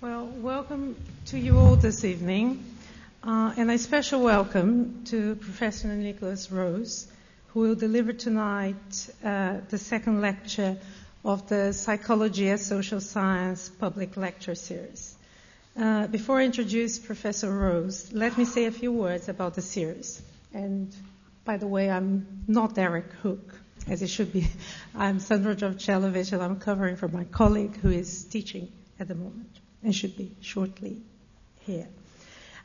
Well, welcome to you all this evening, uh, and a special welcome to Professor Nikolas Rose, who will deliver tonight uh, the second lecture of the Psychology as Social Science public lecture series. Uh, before I introduce Professor Rose, let me say a few words about the series. And by the way, I'm not Derek Hook, as it should be. I'm Sandra Jovchelovitch, and I'm covering for my colleague who is teaching at the moment and should be shortly here.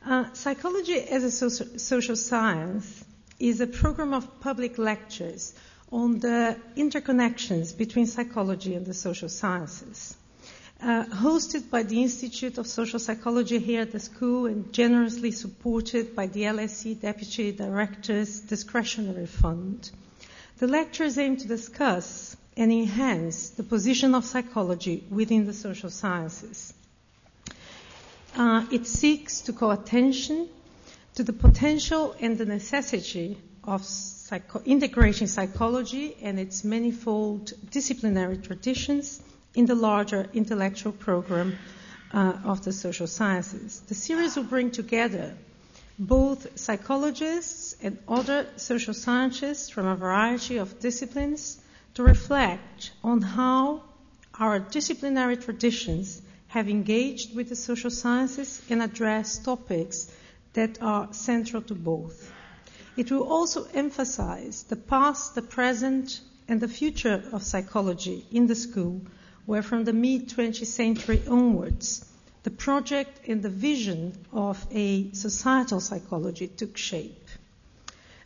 Uh, psychology as a social, social science is a program of public lectures on the interconnections between psychology and the social sciences. Uh, hosted by the Institute of Social Psychology here at the school and generously supported by the LSE Deputy Director's Discretionary Fund. The lectures aim to discuss and enhance the position of psychology within the social sciences. Uh, it seeks to call attention to the potential and the necessity of psycho- integrating psychology and its manifold disciplinary traditions in the larger intellectual program uh, of the social sciences. The series will bring together both psychologists and other social scientists from a variety of disciplines to reflect on how our disciplinary traditions have engaged with the social sciences and addressed topics that are central to both. It will also emphasize the past, the present, and the future of psychology in the school, where from the mid 20th century onwards, the project and the vision of a societal psychology took shape.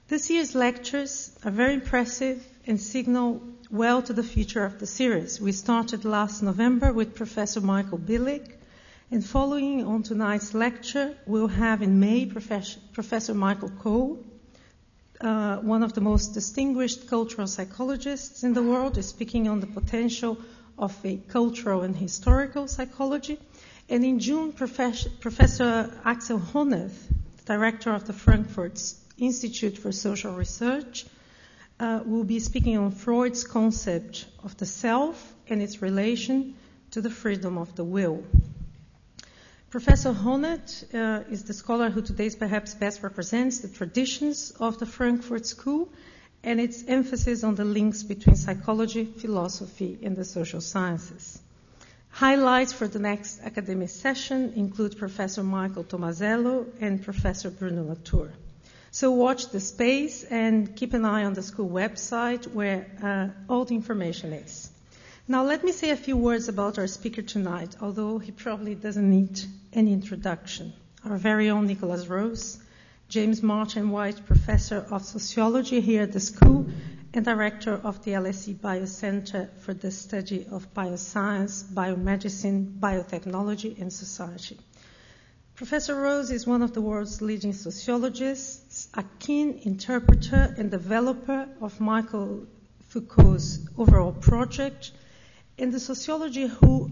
This year's lectures are very impressive and signal well to the future of the series. We started last November with Professor Michael Billig, and following on tonight's lecture, we'll have in May Professor, Professor Michael Cole, uh, one of the most distinguished cultural psychologists in the world, is speaking on the potential of a cultural and historical psychology. And in June, Professor, Professor Axel Honneth, director of the Frankfurt Institute for Social Research, uh, will be speaking on Freud's concept of the self and its relation to the freedom of the will. Professor Honneth uh, is the scholar who today perhaps best represents the traditions of the Frankfurt School and its emphasis on the links between psychology, philosophy, and the social sciences. Highlights for the next academic session include Professor Michael Tomasello and Professor Bruno Latour. So watch the space and keep an eye on the school website where uh, all the information is. Now let me say a few words about our speaker tonight, although he probably doesn't need any introduction. Our very own Nikolas Rose, James Martin White Professor of Sociology here at the school and Director of the LSE BIOS Center for the Study of Bioscience, Biomedicine, Biotechnology and Society. Professor Rose is one of the world's leading sociologists, a keen interpreter and developer of Michel Foucault's overall project, and the sociology who,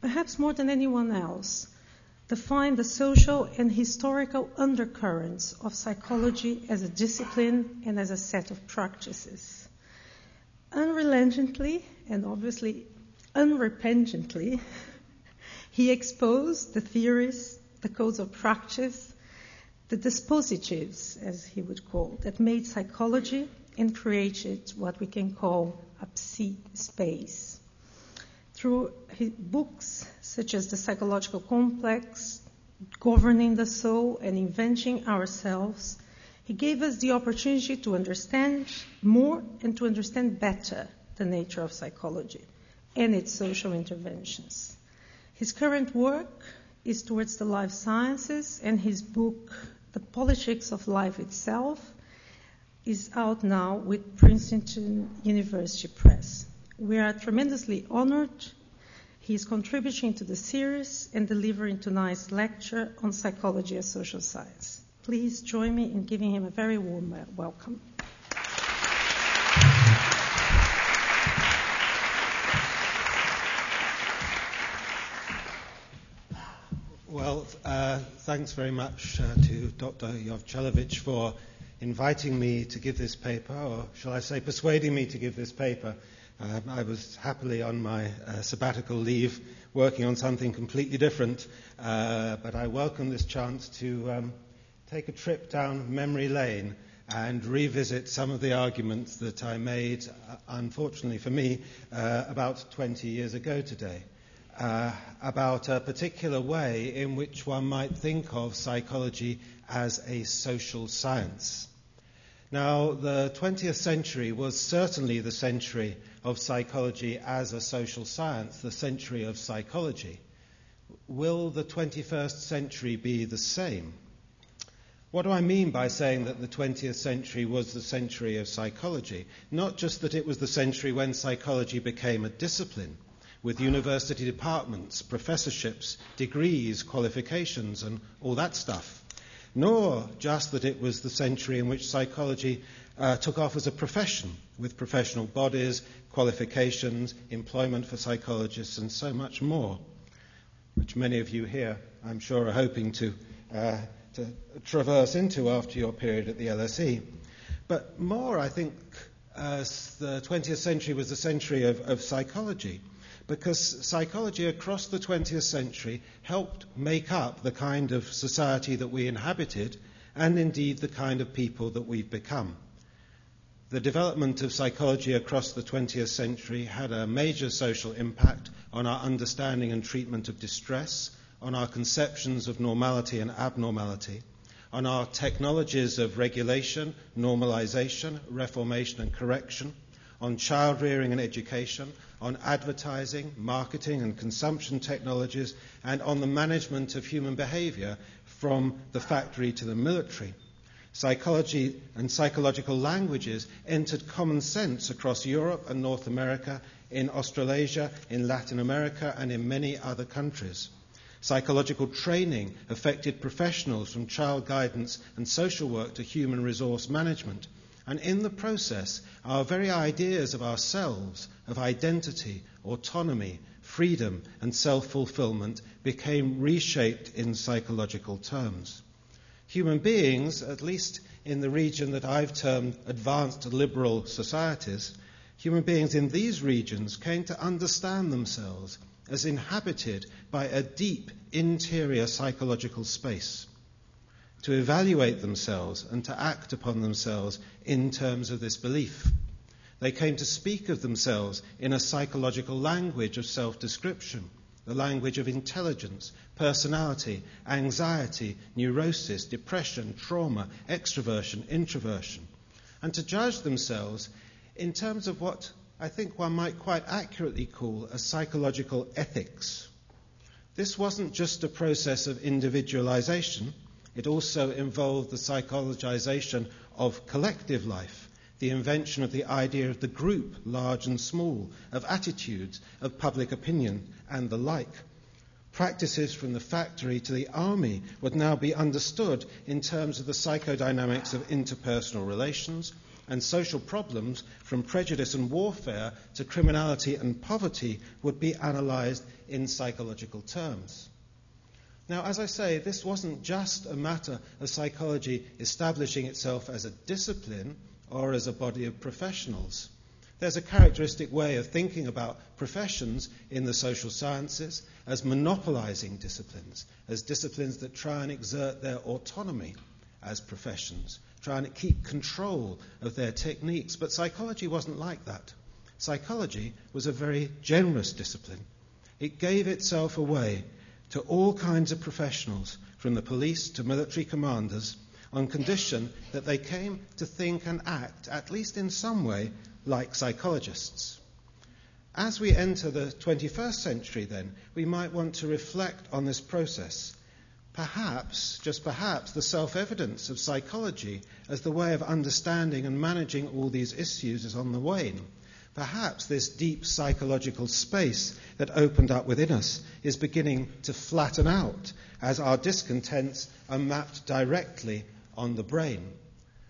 perhaps more than anyone else, defined the social and historical undercurrents of psychology as a discipline and as a set of practices. Unrelentingly, and obviously unrepentantly, he exposed the theories the codes of practice, the dispositives, as he would call, that made psychology and created what we can call a psi space. Through his books such as The Psychological Complex, Governing the Soul, and Inventing Ourselves, he gave us the opportunity to understand more and to understand better the nature of psychology and its social interventions. His current work is towards the life sciences, and his book, The Politics of Life Itself, is out now with Princeton University Press. We are tremendously honored. He is contributing to the series and delivering tonight's lecture on psychology as social science. Please join me in giving him a very warm welcome. Well, uh, thanks very much uh, to Dr. Jovchelovitch for inviting me to give this paper, or shall I say, persuading me to give this paper. Um, I was happily on my uh, sabbatical leave working on something completely different, uh, but I welcome this chance to um, take a trip down memory lane and revisit some of the arguments that I made, uh, unfortunately for me, uh, about 20 years ago today. Uh, about a particular way in which one might think of psychology as a social science. Now, the 20th century was certainly the century of psychology as a social science, the century of psychology. Will the 21st century be the same? What do I mean by saying that the 20th century was the century of psychology? Not just that it was the century when psychology became a discipline, with university departments, professorships, degrees, qualifications, and all that stuff. Nor just that it was the century in which psychology uh, took off as a profession, with professional bodies, qualifications, employment for psychologists, and so much more, which many of you here, I'm sure, are hoping to uh, to traverse into after your period at the LSE. But more, I think, uh, the 20th century was the century of, of psychology because psychology across the 20th century helped make up the kind of society that we inhabited and indeed the kind of people that we've become. The development of psychology across the 20th century had a major social impact on our understanding and treatment of distress, on our conceptions of normality and abnormality, on our technologies of regulation, normalization, reformation, and correction, on child rearing and education, on advertising, marketing, and consumption technologies, and on the management of human behavior from the factory to the military. Psychology and psychological languages entered common sense across Europe and North America, in Australasia, in Latin America, and in many other countries. Psychological training affected professionals from child guidance and social work to human resource management. And in the process, our very ideas of ourselves, of identity, autonomy, freedom, and self fulfillment became reshaped in psychological terms. Human beings, at least in the region that I've termed advanced liberal societies, human beings in these regions came to understand themselves as inhabited by a deep interior psychological space, to evaluate themselves and to act upon themselves in terms of this belief. They came to speak of themselves in a psychological language of self description, the language of intelligence, personality, anxiety, neurosis, depression, trauma, extroversion, introversion, and to judge themselves in terms of what I think one might quite accurately call a psychological ethics. This wasn't just a process of individualization, it also involved the psychologization of collective life, the invention of the idea of the group, large and small, of attitudes, of public opinion, and the like. Practices from the factory to the army would now be understood in terms of the psychodynamics of interpersonal relations, and social problems, from prejudice and warfare to criminality and poverty, would be analysed in psychological terms. Now, as I say, this wasn't just a matter of psychology establishing itself as a discipline or as a body of professionals. There's a characteristic way of thinking about professions in the social sciences as monopolizing disciplines, as disciplines that try and exert their autonomy as professions, trying to keep control of their techniques. But psychology wasn't like that. Psychology was a very generous discipline. It gave itself away to all kinds of professionals, from the police to military commanders, on condition that they came to think and act, at least in some way, like psychologists. As we enter the 21st century, then, we might want to reflect on this process perhaps, just perhaps, the self evidence of psychology as the way of understanding and managing all these issues is on the wane. Perhaps this deep psychological space that opened up within us is beginning to flatten out as our discontents are mapped directly on the brain.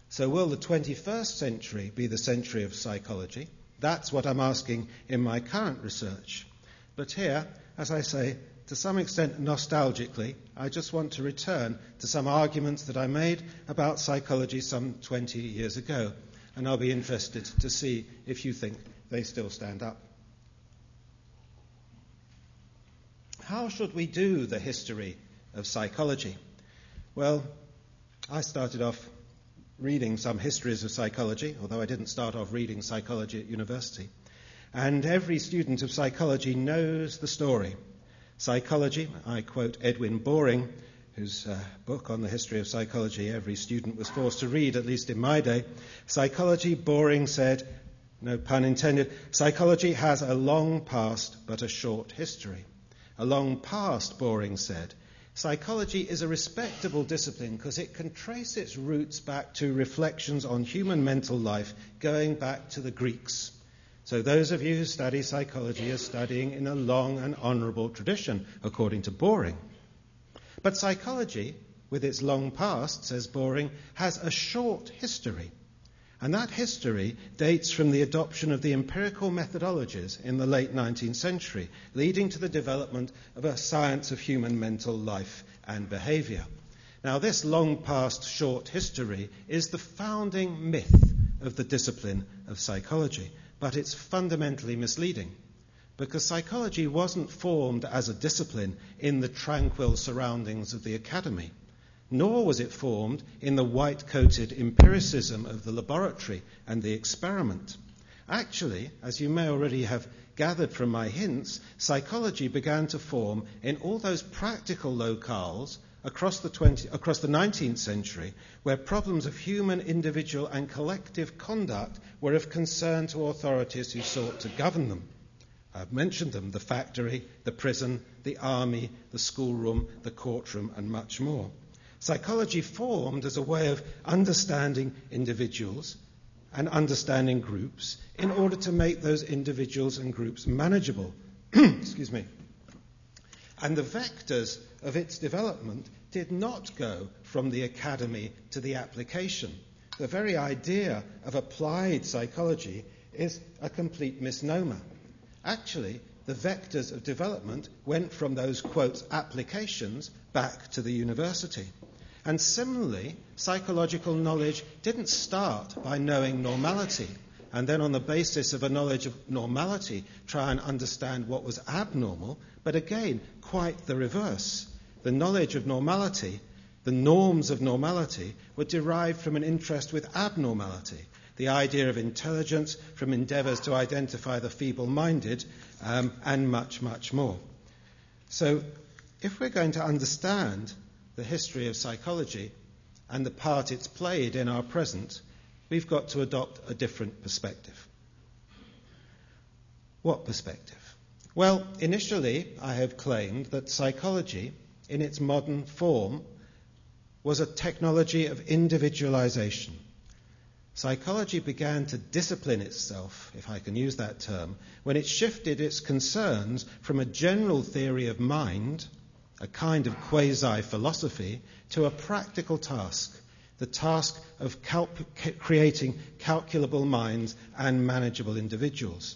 So, will the 21st century be the century of psychology? That's what I'm asking in my current research. But here, as I say, to some extent nostalgically, I just want to return to some arguments that I made about psychology some 20 years ago, and I'll be interested to see if you think they still stand up. How should we do the history of psychology? Well, I started off reading some histories of psychology, although I didn't start off reading psychology at university. And every student of psychology knows the story. Psychology, I quote Edwin Boring, whose uh, book on the history of psychology every student was forced to read, at least in my day. Psychology, Boring said, no pun intended, psychology has a long past but a short history. A long past, Boring said, Psychology is a respectable discipline because it can trace its roots back to reflections on human mental life going back to the Greeks. So, those of you who study psychology are studying in a long and honourable tradition, according to Boring. But psychology, with its long past, says Boring, has a short history. And that history dates from the adoption of the empirical methodologies in the late 19th century, leading to the development of a science of human mental life and behavior. Now, this long past short history is the founding myth of the discipline of psychology, but it's fundamentally misleading because psychology wasn't formed as a discipline in the tranquil surroundings of the academy nor was it formed in the white coated empiricism of the laboratory and the experiment. Actually, as you may already have gathered from my hints, psychology began to form in all those practical locales across the, 20, across the 19th century where problems of human, individual, and collective conduct were of concern to authorities who sought to govern them. I've mentioned them the factory, the prison, the army, the schoolroom, the courtroom, and much more. Psychology formed as a way of understanding individuals and understanding groups in order to make those individuals and groups manageable. Excuse me. And the vectors of its development did not go from the academy to the application. The very idea of applied psychology is a complete misnomer. Actually, the vectors of development went from those, quotes, applications back to the university. And similarly, psychological knowledge didn't start by knowing normality and then, on the basis of a knowledge of normality, try and understand what was abnormal, but again, quite the reverse. The knowledge of normality, the norms of normality, were derived from an interest with abnormality. The idea of intelligence from endeavours to identify the feeble minded, um, and much, much more. So, if we're going to understand the history of psychology and the part it's played in our present, we've got to adopt a different perspective. What perspective? Well, initially, I have claimed that psychology, in its modern form, was a technology of individualization. Psychology began to discipline itself, if I can use that term, when it shifted its concerns from a general theory of mind a kind of quasi philosophy, to a practical task the task of creating calculable minds and manageable individuals.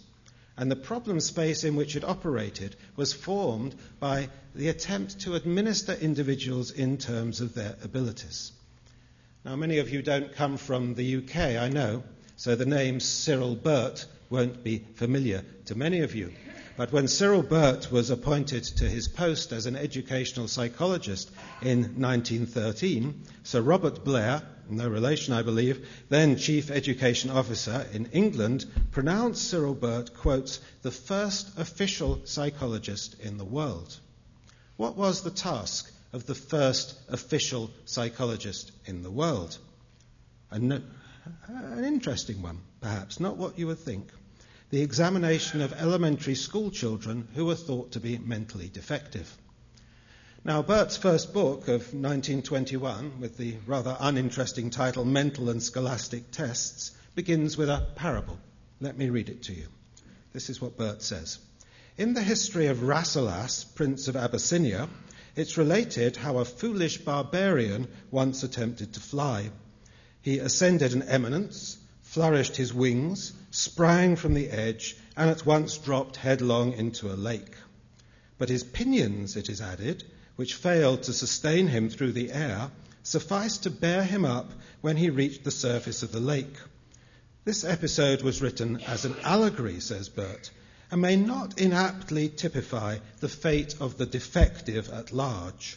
And the problem space in which it operated was formed by the attempt to administer individuals in terms of their abilities. Now, many of you don't come from the UK, I know, so the name Cyril Burt won't be familiar to many of you. But when Cyril Burt was appointed to his post as an educational psychologist in 1913, Sir Robert Blair, no relation I believe, then Chief Education Officer in England, pronounced Cyril Burt, quotes, the first official psychologist in the world. What was the task of the first official psychologist in the world? An, interesting one, perhaps, not what you would think the examination of elementary school children who were thought to be mentally defective. Now, Burt's first book of 1921, with the rather uninteresting title Mental and Scholastic Tests, begins with a parable. Let me read it to you. This is what Burt says. In the history of Rasselas, Prince of Abyssinia, it's related how a foolish barbarian once attempted to fly. He ascended an eminence, flourished his wings, sprang from the edge, and at once dropped headlong into a lake. But his pinions, it is added, which failed to sustain him through the air, sufficed to bear him up when he reached the surface of the lake. This episode was written as an allegory, says Burt, and may not inaptly typify the fate of the defective at large.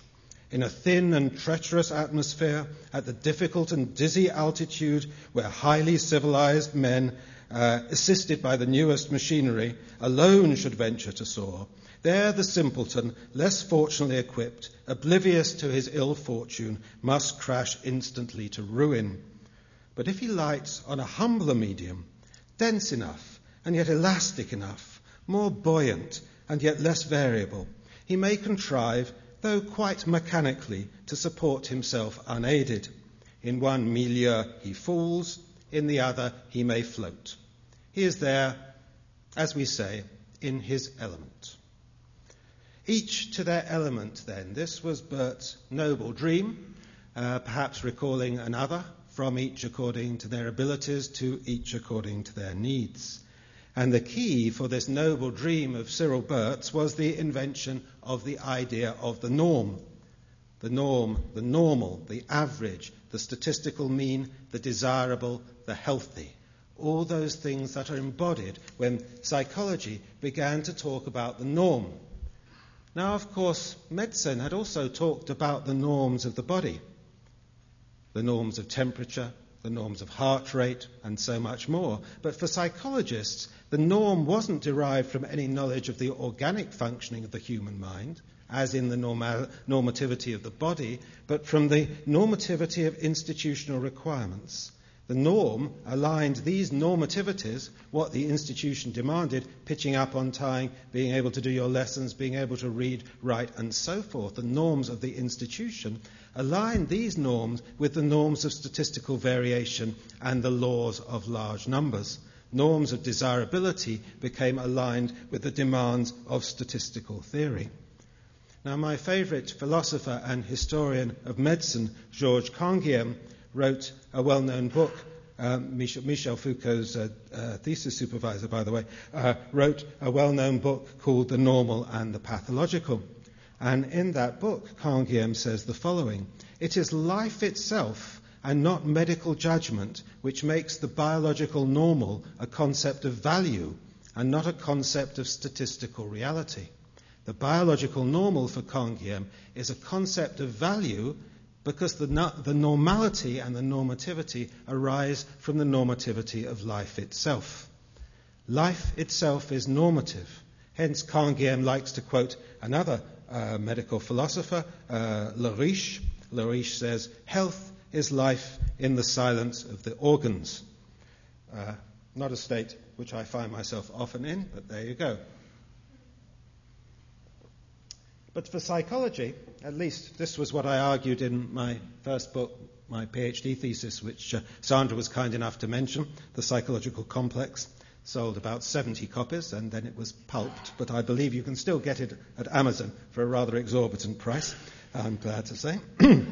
In a thin and treacherous atmosphere, at the difficult and dizzy altitude where highly civilized men, uh, assisted by the newest machinery, alone should venture to soar, there the simpleton, less fortunately equipped, oblivious to his ill fortune, must crash instantly to ruin. But if he lights on a humbler medium, dense enough and yet elastic enough, more buoyant and yet less variable, he may contrive, though quite mechanically, to support himself unaided. In one milieu he falls, in the other he may float. He is there, as we say, in his element. Each to their element, then. This was Burt's noble dream, uh, perhaps recalling another from each according to their abilities to each according to their needs. And the key for this noble dream of Cyril Burt's was the invention of the idea of the norm. The norm, the normal, the average, the statistical mean, the desirable, the healthy. All those things that are embodied when psychology began to talk about the norm. Now, of course, medicine had also talked about the norms of the body the norms of temperature, the norms of heart rate, and so much more. But for psychologists, the norm wasn't derived from any knowledge of the organic functioning of the human mind, as in the normal, normativity of the body, but from the normativity of institutional requirements. The norm aligned these normativities, what the institution demanded, pitching up on time, being able to do your lessons, being able to read, write, and so forth, the norms of the institution, aligned these norms with the norms of statistical variation and the laws of large numbers. Norms of desirability became aligned with the demands of statistical theory. Now, my favorite philosopher and historian of medicine, Georges Canguilhem, wrote a well known book. Um, Michel, Michel, Foucault's uh, uh, thesis supervisor, by the way, uh, wrote a well known book called The Normal and the Pathological. And in that book, Canguilhem says the following It is life itself and not medical judgment which makes the biological normal a concept of value and not a concept of statistical reality. The biological normal for Canguilhem is a concept of value because the, the normality and the normativity arise from the normativity of life itself. Life itself is normative. Hence, Canguilhem likes to quote another uh, medical philosopher, uh, Leriche. Leriche says, Health is life in the silence of the organs. Uh, not a state which I find myself often in, but there you go. But for psychology, at least this was what I argued in my first book, my PhD thesis, which uh, Sandra was kind enough to mention, The Psychological Complex. Sold about 70 copies and then it was pulped, but I believe you can still get it at Amazon for a rather exorbitant price, I'm glad to say.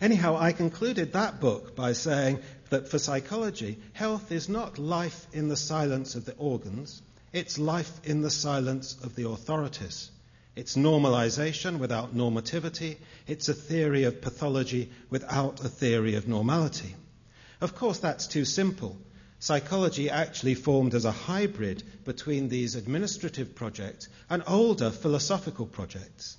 Anyhow, I concluded that book by saying that for psychology, health is not life in the silence of the organs, it's life in the silence of the authorities. It's normalization without normativity. It's a theory of pathology without a theory of normality. Of course, that's too simple. Psychology actually formed as a hybrid between these administrative projects and older philosophical projects.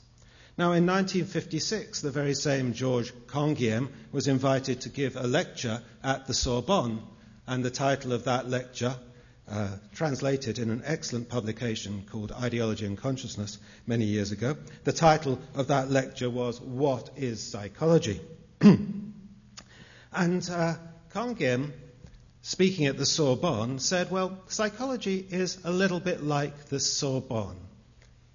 Now, in 1956, the very same Georges Canguilhem was invited to give a lecture at the Sorbonne, and the title of that lecture uh, translated in an excellent publication called Ideology and Consciousness many years ago. The title of that lecture was What is Psychology? and uh, Canguilhem, speaking at the Sorbonne, said, Well, psychology is a little bit like the Sorbonne.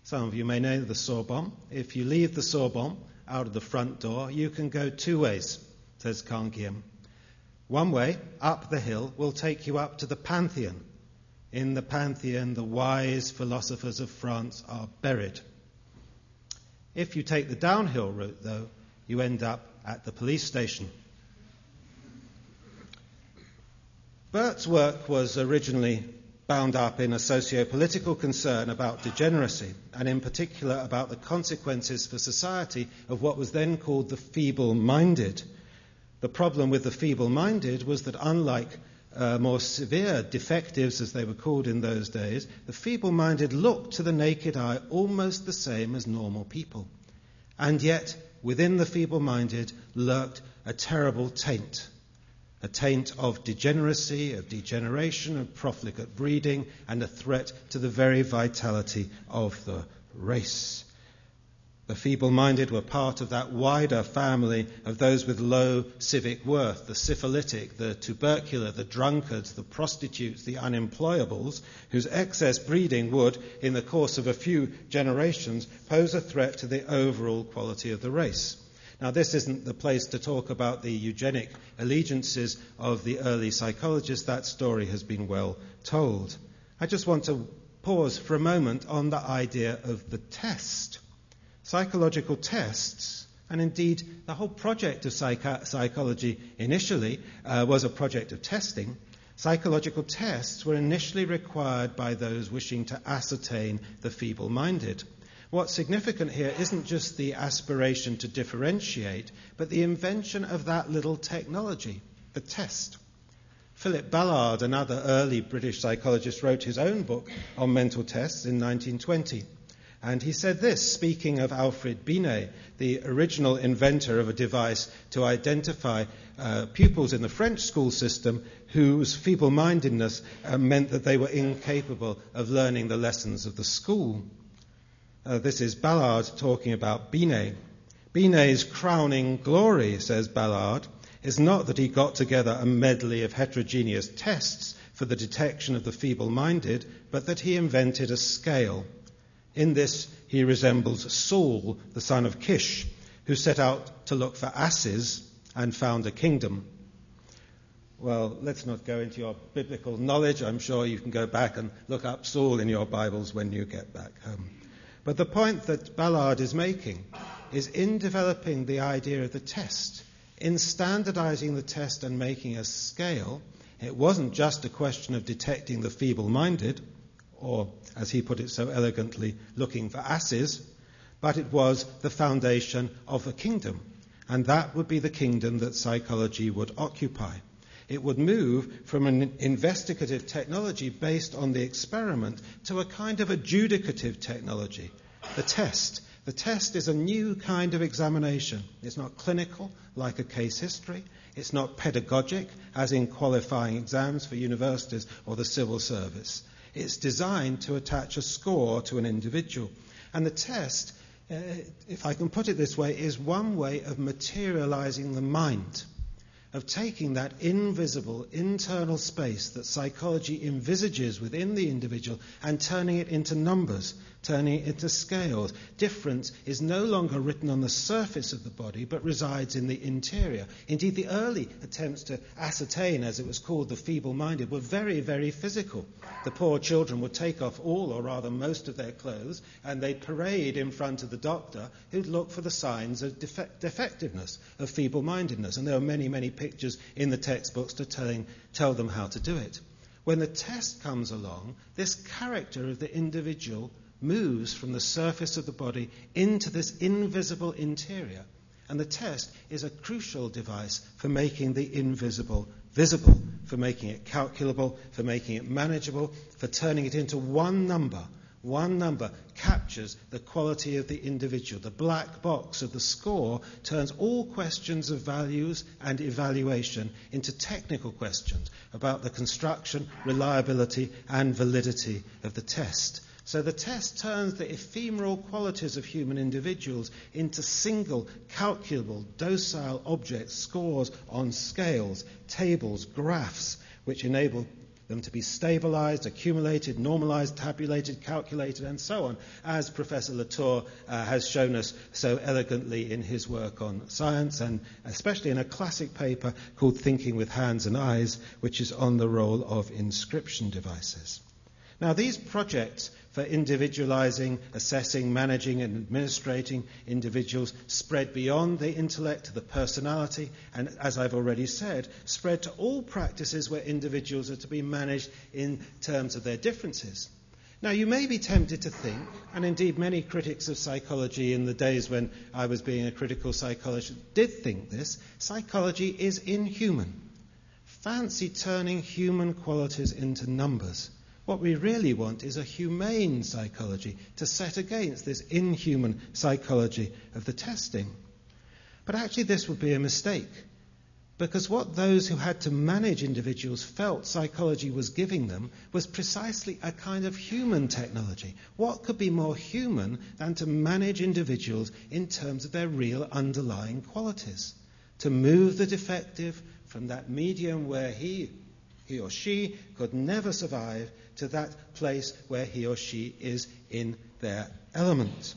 Some of you may know the Sorbonne. If you leave the Sorbonne out of the front door, you can go two ways, says Canguilhem. One way, up the hill, will take you up to the Pantheon, in the Pantheon, the wise philosophers of France are buried. If you take the downhill route, though, you end up at the police station. Burt's work was originally bound up in a socio political concern about degeneracy, and in particular about the consequences for society of what was then called the feeble minded. The problem with the feeble minded was that, unlike uh, more severe defectives, as they were called in those days, the feeble minded looked to the naked eye almost the same as normal people. And yet, within the feeble minded lurked a terrible taint a taint of degeneracy, of degeneration, of profligate breeding, and a threat to the very vitality of the race. The feeble minded were part of that wider family of those with low civic worth the syphilitic, the tubercular, the drunkards, the prostitutes, the unemployables, whose excess breeding would, in the course of a few generations, pose a threat to the overall quality of the race. Now, this isn't the place to talk about the eugenic allegiances of the early psychologists. That story has been well told. I just want to pause for a moment on the idea of the test psychological tests, and indeed the whole project of psych- psychology initially uh, was a project of testing. Psychological tests were initially required by those wishing to ascertain the feeble minded. What's significant here isn't just the aspiration to differentiate, but the invention of that little technology, the test. Philip Ballard, another early British psychologist, wrote his own book on mental tests in 1920. And he said this, speaking of Alfred Binet, the original inventor of a device to identify uh, pupils in the French school system whose feeble mindedness uh, meant that they were incapable of learning the lessons of the school. Uh, this is Ballard talking about Binet. Binet's crowning glory, says Ballard, is not that he got together a medley of heterogeneous tests for the detection of the feeble minded, but that he invented a scale in this, he resembles Saul, the son of Kish, who set out to look for asses and found a kingdom. Well, let's not go into your biblical knowledge. I'm sure you can go back and look up Saul in your Bibles when you get back home. But the point that Ballard is making is in developing the idea of the test, in standardizing the test and making a scale, it wasn't just a question of detecting the feeble minded or as he put it so elegantly, looking for asses, but it was the foundation of a kingdom. And that would be the kingdom that psychology would occupy. It would move from an investigative technology based on the experiment to a kind of adjudicative technology, the test. The test is a new kind of examination. It's not clinical, like a case history. It's not pedagogic, as in qualifying exams for universities or the civil service. It's designed to attach a score to an individual. And the test, uh, if I can put it this way, is one way of materializing the mind, of taking that invisible internal space that psychology envisages within the individual and turning it into numbers turning it into scales. Difference is no longer written on the surface of the body, but resides in the interior. Indeed, the early attempts to ascertain, as it was called, the feeble minded, were very, very physical. The poor children would take off all, or rather most, of their clothes, and they'd parade in front of the doctor, who'd look for the signs of defect- defectiveness, of feeble mindedness. And there are many, many pictures in the textbooks to telling, tell them how to do it. When the test comes along, this character of the individual moves from the surface of the body into this invisible interior. And the test is a crucial device for making the invisible visible, for making it calculable, for making it manageable, for turning it into one number. One number captures the quality of the individual. The black box of the score turns all questions of values and evaluation into technical questions about the construction, reliability, and validity of the test. So the test turns the ephemeral qualities of human individuals into single, calculable, docile objects, scores on scales, tables, graphs, which enable them to be stabilized, accumulated, normalized, tabulated, calculated, and so on, as Professor Latour uh, has shown us so elegantly in his work on science, and especially in a classic paper called Thinking with Hands and Eyes, which is on the role of inscription devices. Now, these projects for individualizing, assessing, managing, and administrating individuals spread beyond the intellect to the personality, and as I've already said, spread to all practices where individuals are to be managed in terms of their differences. Now, you may be tempted to think, and indeed many critics of psychology in the days when I was being a critical psychologist did think this, psychology is inhuman fancy turning human qualities into numbers. What we really want is a humane psychology to set against this inhuman psychology of the testing. But actually, this would be a mistake. Because what those who had to manage individuals felt psychology was giving them was precisely a kind of human technology. What could be more human than to manage individuals in terms of their real underlying qualities? To move the defective from that medium where he, he or she could never survive to that place where he or she is in their element.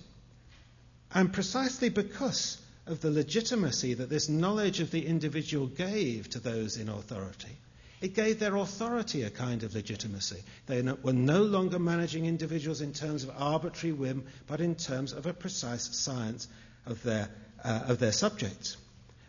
And precisely because of the legitimacy that this knowledge of the individual gave to those in authority. It gave their authority a kind of legitimacy. They were no longer managing individuals in terms of arbitrary whim, but in terms of a precise science of their, uh, of their subjects.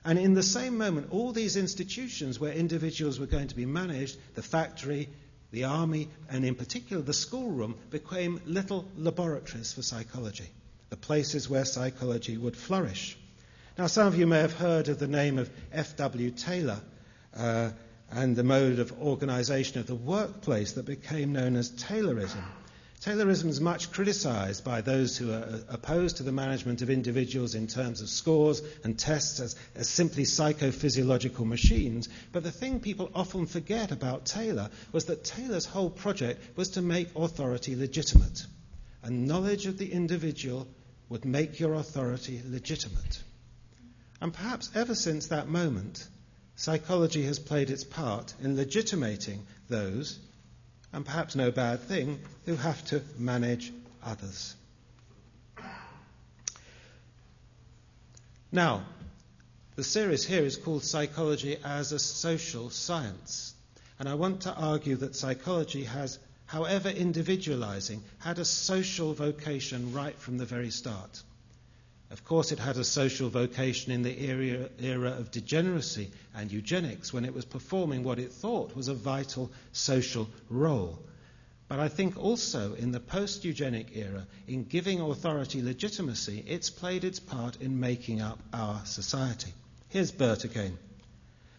And in the same moment, all these institutions where individuals were going to be managed, the factory, the army, and in particular the schoolroom, became little laboratories for psychology, the places where psychology would flourish. Now, some of you may have heard of the name of F.W. Taylor uh, and the mode of organization of the workplace that became known as Taylorism. Taylorism is much criticized by those who are uh, opposed to the management of individuals in terms of scores and tests as, as, simply psychophysiological machines. But the thing people often forget about Taylor was that Taylor's whole project was to make authority legitimate. And knowledge of the individual would make your authority legitimate. And perhaps ever since that moment, psychology has played its part in legitimating those, and perhaps no bad thing, who have to manage others. Now, the series here is called Psychology as a Social Science. And I want to argue that psychology has, however individualizing, had a social vocation right from the very start. Of course, it had a social vocation in the era, era, of degeneracy and eugenics when it was performing what it thought was a vital social role. But I think also in the post eugenic era, in giving authority legitimacy, it's played its part in making up our society. Here's Burt again.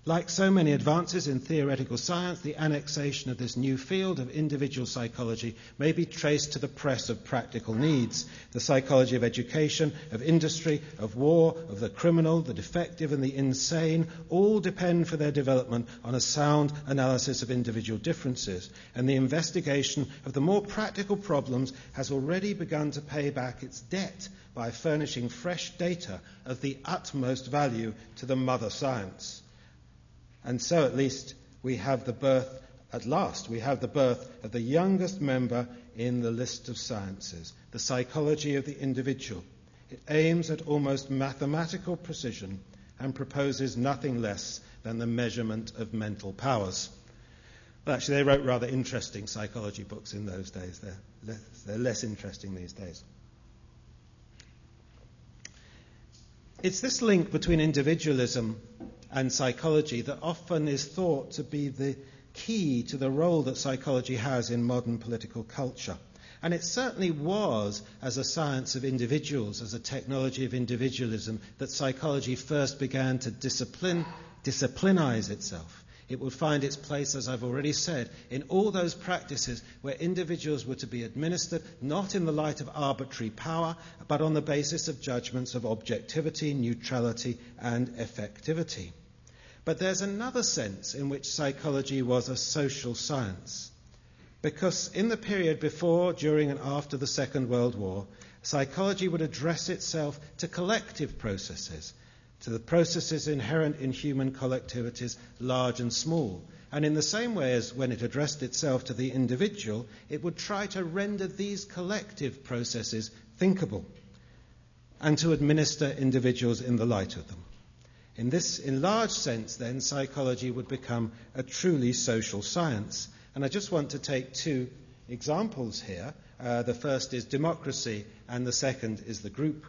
Like so many advances in theoretical science, the annexation of this new field of individual psychology may be traced to the press of practical needs. The psychology of education, of industry, of war, of the criminal, the defective, and the insane all depend for their development on a sound analysis of individual differences. And the investigation of the more practical problems has already begun to pay back its debt by furnishing fresh data of the utmost value to the mother science. And so at least we have the birth, at last, we have the birth of the youngest member in the list of sciences, the psychology of the individual. It aims at almost mathematical precision and proposes nothing less than the measurement of mental powers. Well, actually, they wrote rather interesting psychology books in those days. They're less, they're less interesting these days. It's this link between individualism and psychology that often is thought to be the key to the role that psychology has in modern political culture. And it certainly was as a science of individuals, as a technology of individualism, that psychology first began to discipline, disciplinize itself. It would find its place, as I've already said, in all those practices where individuals were to be administered not in the light of arbitrary power, but on the basis of judgments of objectivity, neutrality, and effectivity. But there's another sense in which psychology was a social science. Because in the period before, during, and after the Second World War, psychology would address itself to collective processes, to the processes inherent in human collectivities, large and small. And in the same way as when it addressed itself to the individual, it would try to render these collective processes thinkable and to administer individuals in the light of them. In this enlarged sense, then, psychology would become a truly social science. And I just want to take two examples here. Uh, the first is democracy, and the second is the group.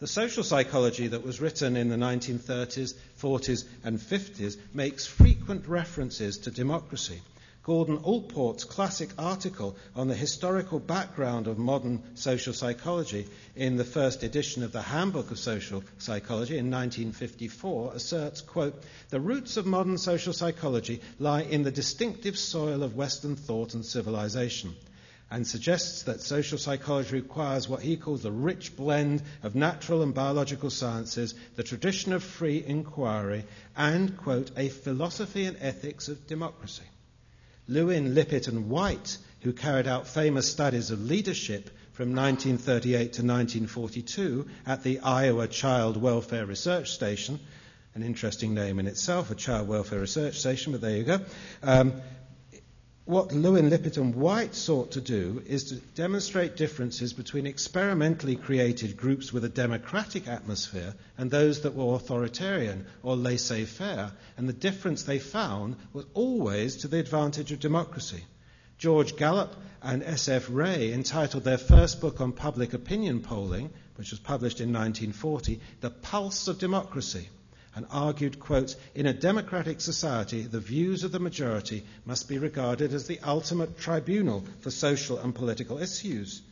The social psychology that was written in the 1930s, 40s, and 50s makes frequent references to democracy. Gordon Allport's classic article on the historical background of modern social psychology in the first edition of the Handbook of Social Psychology in 1954 asserts, quote, the roots of modern social psychology lie in the distinctive soil of Western thought and civilization and suggests that social psychology requires what he calls the rich blend of natural and biological sciences, the tradition of free inquiry, and, quote, a philosophy and ethics of democracy. Lewin, Lippitt, and White, who carried out famous studies of leadership from 1938 to 1942 at the Iowa Child Welfare Research Station, an interesting name in itself, a child welfare research station, but there you go. Um, what Lewin, Lippitt, and White sought to do is to demonstrate differences between experimentally created groups with a democratic atmosphere and those that were authoritarian or laissez faire. And the difference they found was always to the advantage of democracy. George Gallup and S.F. Rae entitled their first book on public opinion polling, which was published in 1940, The Pulse of Democracy and argued, quote, in a democratic society, the views of the majority must be regarded as the ultimate tribunal for social and political issues.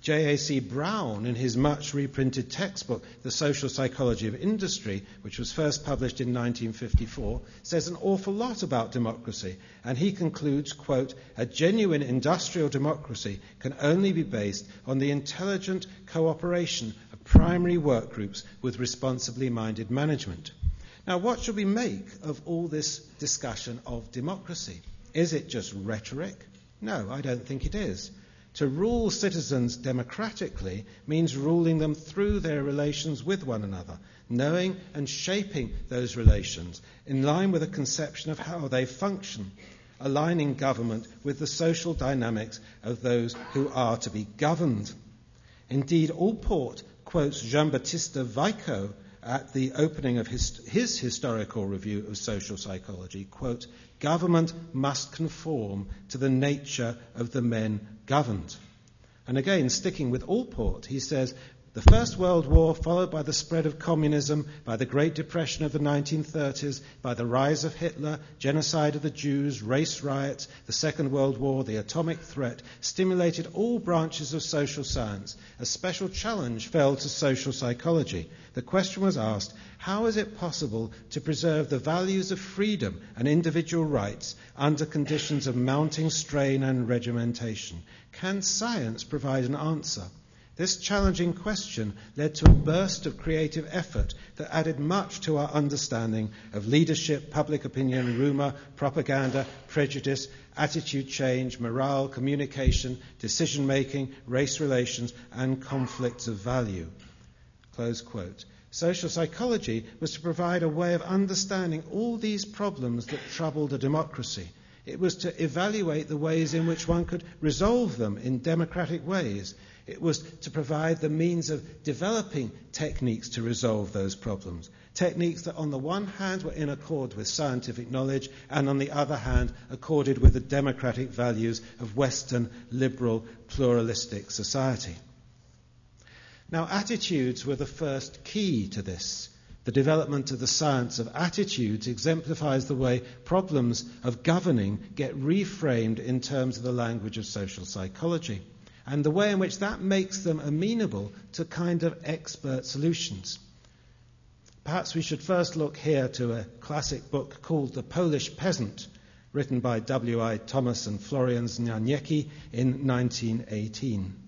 J.A.C. Brown, in his much reprinted textbook, The Social Psychology of Industry, which was first published in 1954, says an awful lot about democracy, and he concludes, quote, a genuine industrial democracy can only be based on the intelligent cooperation of primary work groups with responsibly minded management. Now, what should we make of all this discussion of democracy? Is it just rhetoric? No, I don't think it is. To rule citizens democratically means ruling them through their relations with one another, knowing and shaping those relations in line with a conception of how they function, aligning government with the social dynamics of those who are to be governed. Indeed, Allport quotes Jean Baptiste Vico at the opening of his, his historical review of social psychology, quote, government must conform to the nature of the men governed. And again, sticking with Allport, he says, the First World War, followed by the spread of communism, by the Great Depression of the 1930s, by the rise of Hitler, genocide of the Jews, race riots, the Second World War, the atomic threat, stimulated all branches of social science. A special challenge fell to social psychology. The question was asked how is it possible to preserve the values of freedom and individual rights under conditions of mounting strain and regimentation? Can science provide an answer? This challenging question led to a burst of creative effort that added much to our understanding of leadership, public opinion, rumour, propaganda, prejudice, attitude change, morale, communication, decision making, race relations, and conflicts of value. Close quote. Social psychology was to provide a way of understanding all these problems that troubled a democracy. It was to evaluate the ways in which one could resolve them in democratic ways. It was to provide the means of developing techniques to resolve those problems. Techniques that, on the one hand, were in accord with scientific knowledge, and on the other hand, accorded with the democratic values of Western, liberal, pluralistic society. Now, attitudes were the first key to this. The development of the science of attitudes exemplifies the way problems of governing get reframed in terms of the language of social psychology and the way in which that makes them amenable to kind of expert solutions. Perhaps we should first look here to a classic book called The Polish Peasant, written by W.I. Thomas and Florian Znaniecki in 1918.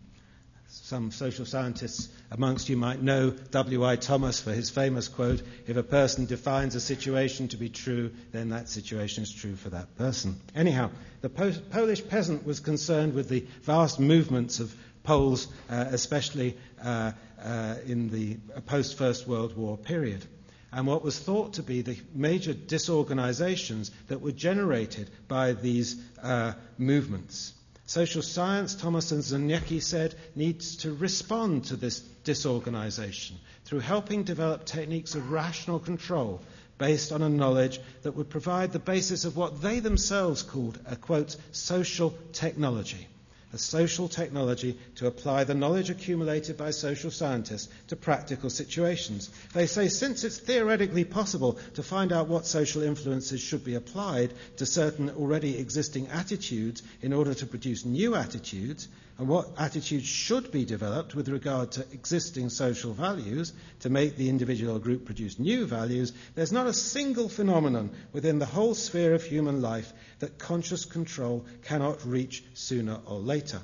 Some social scientists amongst you might know W.I. Thomas for his famous quote If a person defines a situation to be true, then that situation is true for that person. Anyhow, the po- Polish peasant was concerned with the vast movements of Poles, uh, especially uh, uh, in the post First World War period. And what was thought to be the major disorganizations that were generated by these uh, movements. Social science, Thomas and Znaniecki said, needs to respond to this disorganization through helping develop techniques of rational control based on a knowledge that would provide the basis of what they themselves called a quote social technology. A social technology to apply the knowledge accumulated by social scientists to practical situations. They say since it's theoretically possible to find out what social influences should be applied to certain already existing attitudes in order to produce new attitudes, and what attitudes should be developed with regard to existing social values to make the individual group produce new values, there's not a single phenomenon within the whole sphere of human life that conscious control cannot reach sooner or later.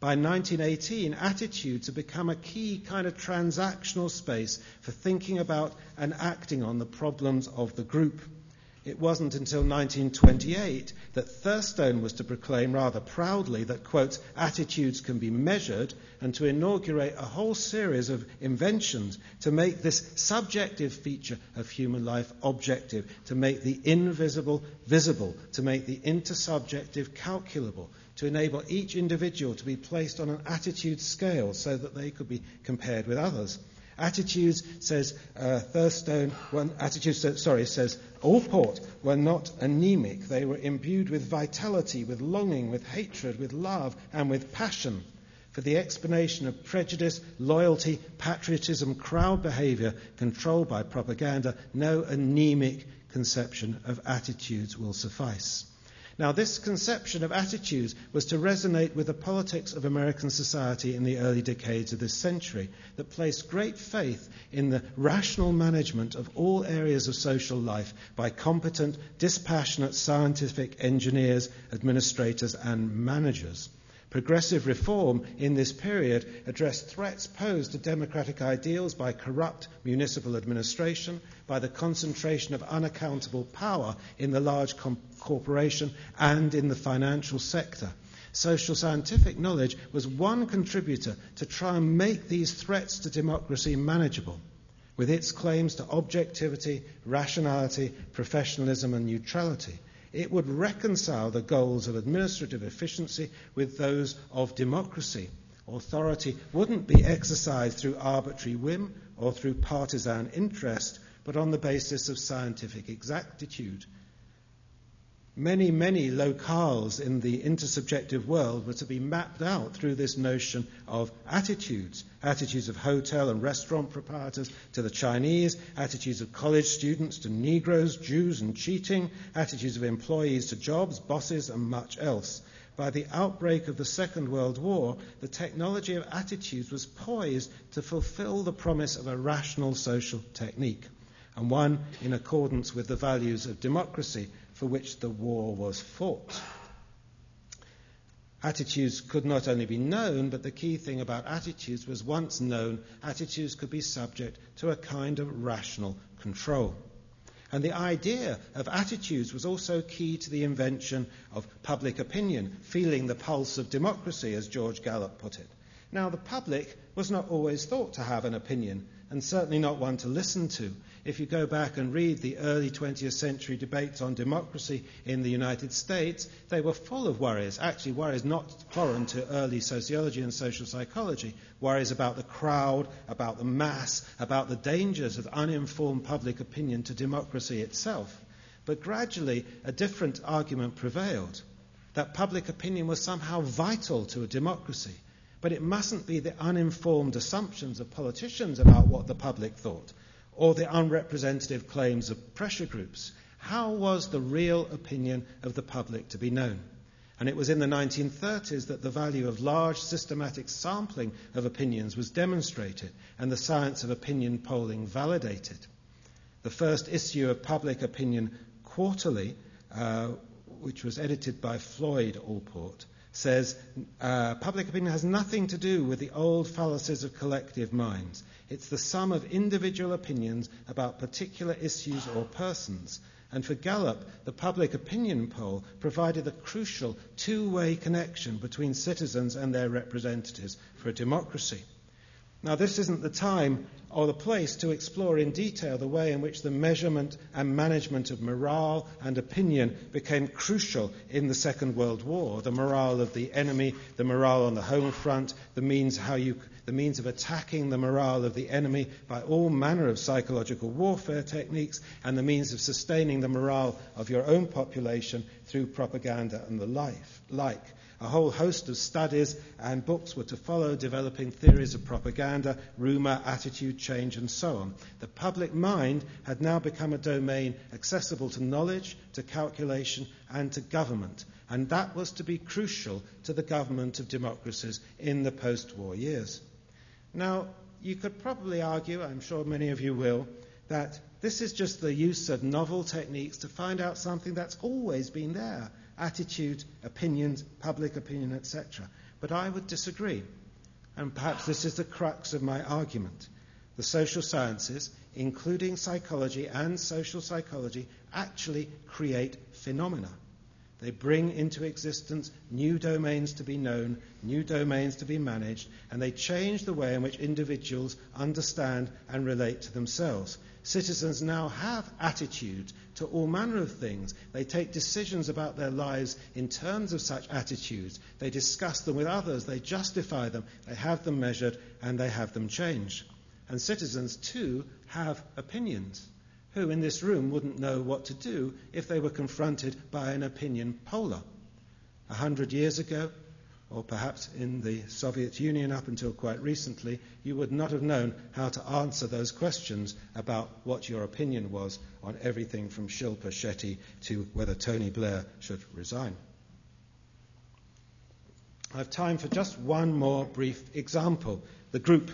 By 1918, attitudes have become a key kind of transactional space for thinking about and acting on the problems of the group. It wasn't until 1928 that Thurstone was to proclaim rather proudly that, quote, attitudes can be measured and to inaugurate a whole series of inventions to make this subjective feature of human life objective, to make the invisible visible, to make the intersubjective calculable, to enable each individual to be placed on an attitude scale so that they could be compared with others. Attitudes, says uh, Thurstone, when, attitudes, sorry, says Allport were not anemic. They were imbued with vitality, with longing, with hatred, with love, and with passion. For the explanation of prejudice, loyalty, patriotism, crowd behavior controlled by propaganda, no anemic conception of attitudes will suffice. Now, this conception of attitudes was to resonate with the politics of American society in the early decades of this century that placed great faith in the rational management of all areas of social life by competent, dispassionate scientific engineers, administrators, and managers. Progressive reform in this period addressed threats posed to democratic ideals by corrupt municipal administration, by the concentration of unaccountable power in the large com- corporation and in the financial sector. Social scientific knowledge was one contributor to try and make these threats to democracy manageable, with its claims to objectivity, rationality, professionalism, and neutrality it would reconcile the goals of administrative efficiency with those of democracy. Authority wouldn't be exercised through arbitrary whim or through partisan interest, but on the basis of scientific exactitude many, many locales in the intersubjective world were to be mapped out through this notion of attitudes. Attitudes of hotel and restaurant proprietors to the Chinese, attitudes of college students to Negroes, Jews, and cheating, attitudes of employees to jobs, bosses, and much else. By the outbreak of the Second World War, the technology of attitudes was poised to fulfill the promise of a rational social technique, and one in accordance with the values of democracy for which the war was fought. Attitudes could not only be known, but the key thing about attitudes was once known, attitudes could be subject to a kind of rational control. And the idea of attitudes was also key to the invention of public opinion, feeling the pulse of democracy, as George Gallup put it. Now, the public was not always thought to have an opinion, and certainly not one to listen to. If you go back and read the early 20th century debates on democracy in the United States, they were full of worries. Actually, worries not foreign to early sociology and social psychology. Worries about the crowd, about the mass, about the dangers of uninformed public opinion to democracy itself. But gradually, a different argument prevailed that public opinion was somehow vital to a democracy. But it mustn't be the uninformed assumptions of politicians about what the public thought or the unrepresentative claims of pressure groups. How was the real opinion of the public to be known? And it was in the 1930s that the value of large systematic sampling of opinions was demonstrated and the science of opinion polling validated. The first issue of Public Opinion Quarterly, uh, which was edited by Floyd Allport, says uh, public opinion has nothing to do with the old fallacies of collective minds. It's the sum of individual opinions about particular issues or persons. And for Gallup, the public opinion poll provided a crucial two way connection between citizens and their representatives for a democracy. Now, this isn't the time or the place to explore in detail the way in which the measurement and management of morale and opinion became crucial in the Second World War. The morale of the enemy, the morale on the home front, the means, how you, the means of attacking the morale of the enemy by all manner of psychological warfare techniques, and the means of sustaining the morale of your own population through propaganda and the like. A whole host of studies and books were to follow, developing theories of propaganda, rumour, attitude change, and so on. The public mind had now become a domain accessible to knowledge, to calculation, and to government. And that was to be crucial to the government of democracies in the post war years. Now, you could probably argue, I'm sure many of you will, that this is just the use of novel techniques to find out something that's always been there attitude, opinions, public opinion, etc. But I would disagree. And perhaps this is the crux of my argument. The social sciences, including psychology and social psychology, actually create phenomena. They bring into existence new domains to be known, new domains to be managed, and they change the way in which individuals understand and relate to themselves. Citizens now have attitudes to all manner of things. They take decisions about their lives in terms of such attitudes. They discuss them with others, they justify them, they have them measured, and they have them changed. And citizens, too, have opinions who in this room wouldn't know what to do if they were confronted by an opinion poller. A hundred years ago, or perhaps in the Soviet Union up until quite recently, you would not have known how to answer those questions about what your opinion was on everything from Shilpa Shetty to whether Tony Blair should resign. I have time for just one more brief example the group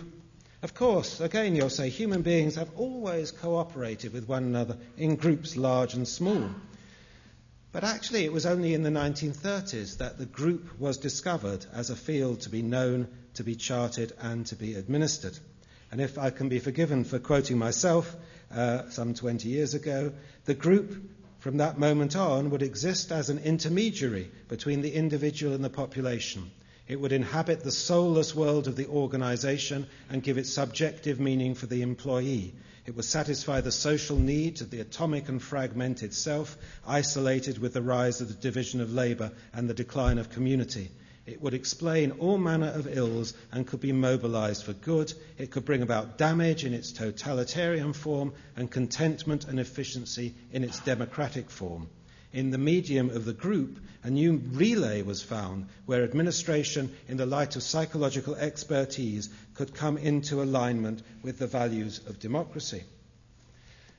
of course, again, you'll say human beings have always cooperated with one another in groups large and small. But actually, it was only in the 1930s that the group was discovered as a field to be known, to be charted, and to be administered. And if I can be forgiven for quoting myself uh, some 20 years ago, the group from that moment on would exist as an intermediary between the individual and the population it would inhabit the soulless world of the organization and give it subjective meaning for the employee. It would satisfy the social needs of the atomic and fragmented self, isolated with the rise of the division of labor and the decline of community. It would explain all manner of ills and could be mobilized for good. It could bring about damage in its totalitarian form and contentment and efficiency in its democratic form in the medium of the group, a new relay was found where administration, in the light of psychological expertise, could come into alignment with the values of democracy.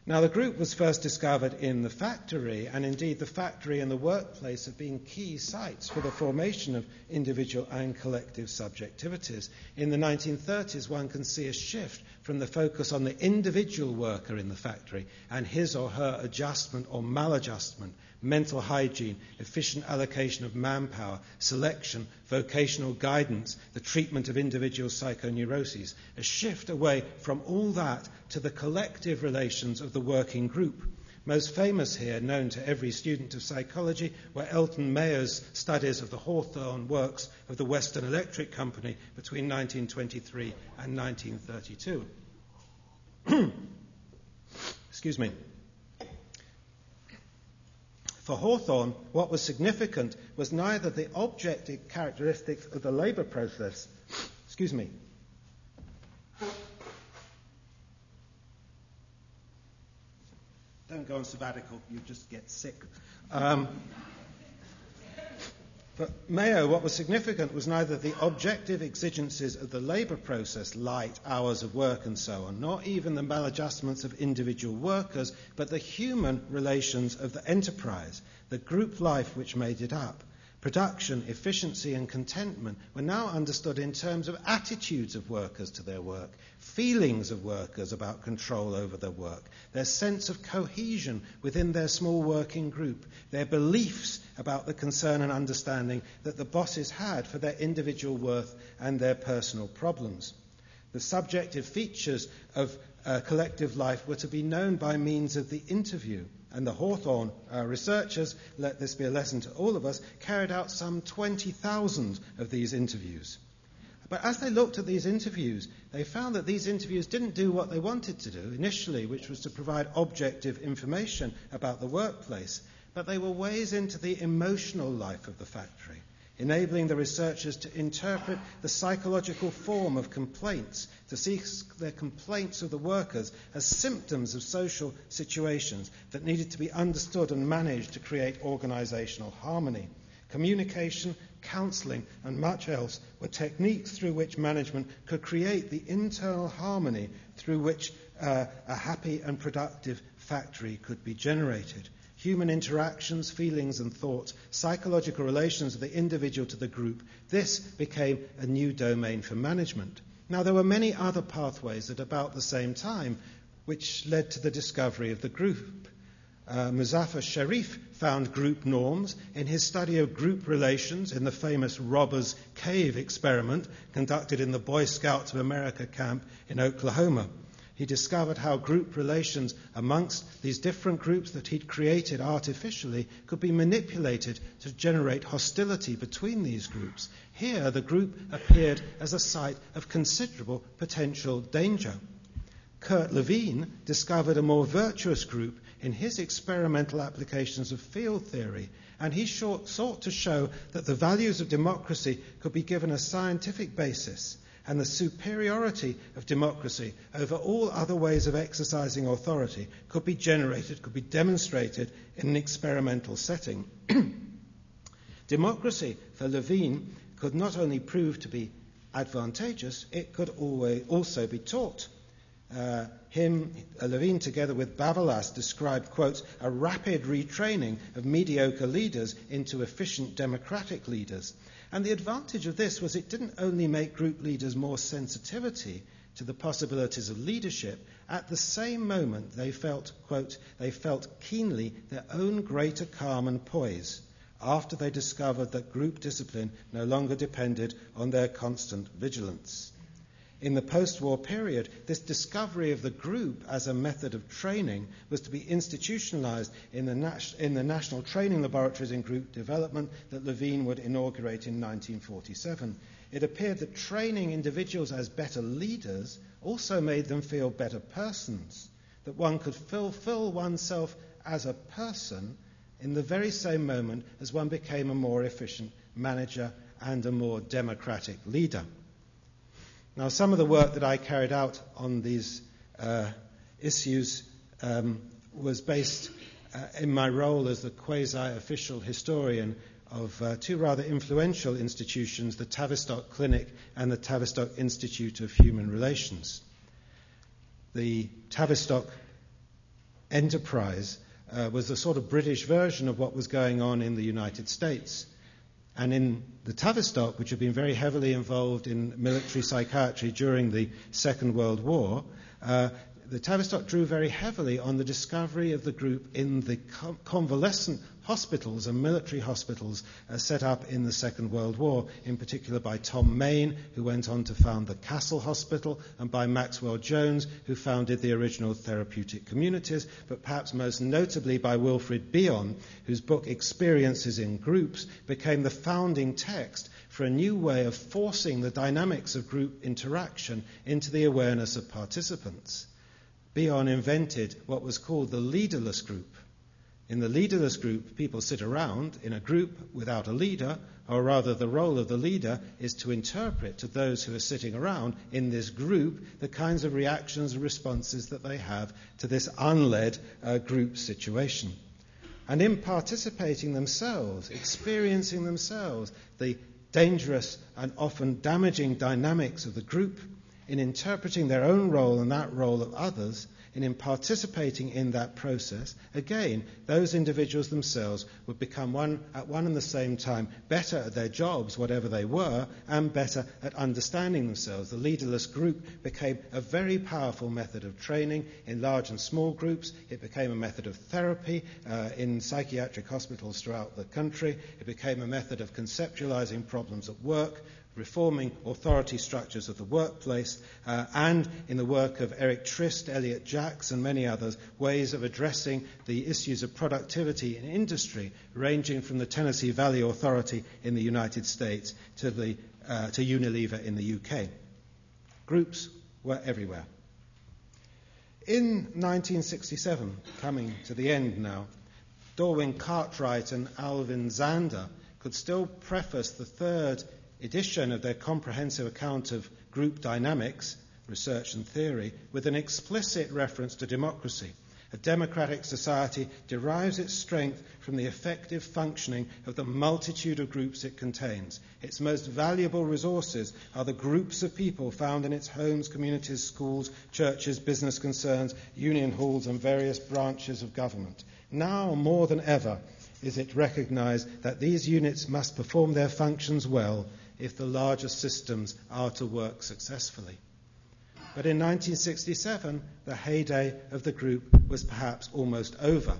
Now, the group was first discovered in the factory, and indeed, the factory and the workplace have been key sites for the formation of individual and collective subjectivities. In the 1930s, one can see a shift from the focus on the individual worker in the factory and his or her adjustment or maladjustment mental hygiene, efficient allocation of manpower, selection, vocational guidance, the treatment of individual psychoneuroses, a shift away from all that to the collective relations of the working group. Most famous here, known to every student of psychology, were Elton Mayo's studies of the Hawthorne works of the Western Electric Company between 1923 and 1932. Excuse me. For Hawthorne, what was significant was neither the objective characteristics of the labour process, excuse me, don't go on sabbatical, you just get sick. Um, for Mayo, what was significant was neither the objective exigencies of the labour process, light, hours of work, and so on, nor even the maladjustments of individual workers, but the human relations of the enterprise, the group life which made it up. Production, efficiency, and contentment were now understood in terms of attitudes of workers to their work, feelings of workers about control over their work, their sense of cohesion within their small working group, their beliefs about the concern and understanding that the bosses had for their individual worth and their personal problems. The subjective features of uh, collective life were to be known by means of the interview. And the Hawthorne uh, researchers, let this be a lesson to all of us, carried out some 20,000 of these interviews. But as they looked at these interviews, they found that these interviews didn't do what they wanted to do initially, which was to provide objective information about the workplace, but they were ways into the emotional life of the factory enabling the researchers to interpret the psychological form of complaints, to see their complaints of the workers as symptoms of social situations that needed to be understood and managed to create organizational harmony. Communication, counselling, and much else were techniques through which management could create the internal harmony through which uh, a happy and productive factory could be generated. Human interactions, feelings, and thoughts, psychological relations of the individual to the group, this became a new domain for management. Now, there were many other pathways at about the same time which led to the discovery of the group. Uh, Muzaffar Sherif found group norms in his study of group relations in the famous Robbers Cave experiment conducted in the Boy Scouts of America camp in Oklahoma. He discovered how group relations amongst these different groups that he'd created artificially could be manipulated to generate hostility between these groups. Here, the group appeared as a site of considerable potential danger. Kurt Lewin discovered a more virtuous group in his experimental applications of field theory, and he sought to show that the values of democracy could be given a scientific basis and the superiority of democracy over all other ways of exercising authority could be generated, could be demonstrated in an experimental setting. democracy, for Lewin, could not only prove to be advantageous, it could also be taught. Uh, him, uh, Lewin, together with Bavelas, described, quote, a rapid retraining of mediocre leaders into efficient democratic leaders. And the advantage of this was it didn't only make group leaders more sensitivity to the possibilities of leadership, at the same moment they felt, quote, they felt keenly their own greater calm and poise after they discovered that group discipline no longer depended on their constant vigilance. In the post war period, this discovery of the group as a method of training was to be institutionalized in the, nat- in the National Training Laboratories in Group Development that Lewin would inaugurate in 1947. It appeared that training individuals as better leaders also made them feel better persons, that one could fulfill oneself as a person in the very same moment as one became a more efficient manager and a more democratic leader. Now, some of the work that I carried out on these uh, issues um, was based uh, in my role as the quasi official historian of uh, two rather influential institutions, the Tavistock Clinic and the Tavistock Institute of Human Relations. The Tavistock enterprise uh, was the sort of British version of what was going on in the United States. And in the Tavistock, which had been very heavily involved in military psychiatry during the Second World War, uh, the Tavistock drew very heavily on the discovery of the group in the convalescent hospitals and military hospitals uh, set up in the Second World War, in particular by Tom Main, who went on to found the Cassel Hospital, and by Maxwell Jones, who founded the original therapeutic communities, but perhaps most notably by Wilfred Bion, whose book Experiences in Groups became the founding text for a new way of forcing the dynamics of group interaction into the awareness of participants. Bion invented what was called the leaderless group in the leaderless group, people sit around in a group without a leader, or rather, the role of the leader is to interpret to those who are sitting around in this group the kinds of reactions and responses that they have to this unled uh, group situation. And in participating themselves, experiencing themselves the dangerous and often damaging dynamics of the group, in interpreting their own role and that role of others, and in participating in that process, again, those individuals themselves would become one, at one and the same time better at their jobs, whatever they were, and better at understanding themselves. The leaderless group became a very powerful method of training in large and small groups. It became a method of therapy uh, in psychiatric hospitals throughout the country. It became a method of conceptualizing problems at work reforming authority structures of the workplace, uh, and in the work of Eric Trist, Elliott Jaques, and many others, ways of addressing the issues of productivity in industry, ranging from the Tennessee Valley Authority in the United States to, the, uh, to Unilever in the UK. Groups were everywhere. In 1967, coming to the end now, Dorwin Cartwright and Alvin Zander could still preface the third edition of their comprehensive account of group dynamics, research and theory, with an explicit reference to democracy. A democratic society derives its strength from the effective functioning of the multitude of groups it contains. Its most valuable resources are the groups of people found in its homes, communities, schools, churches, business concerns, union halls, and various branches of government. Now more than ever is it recognized that these units must perform their functions well if the larger systems are to work successfully. But in 1967, the heyday of the group was perhaps almost over,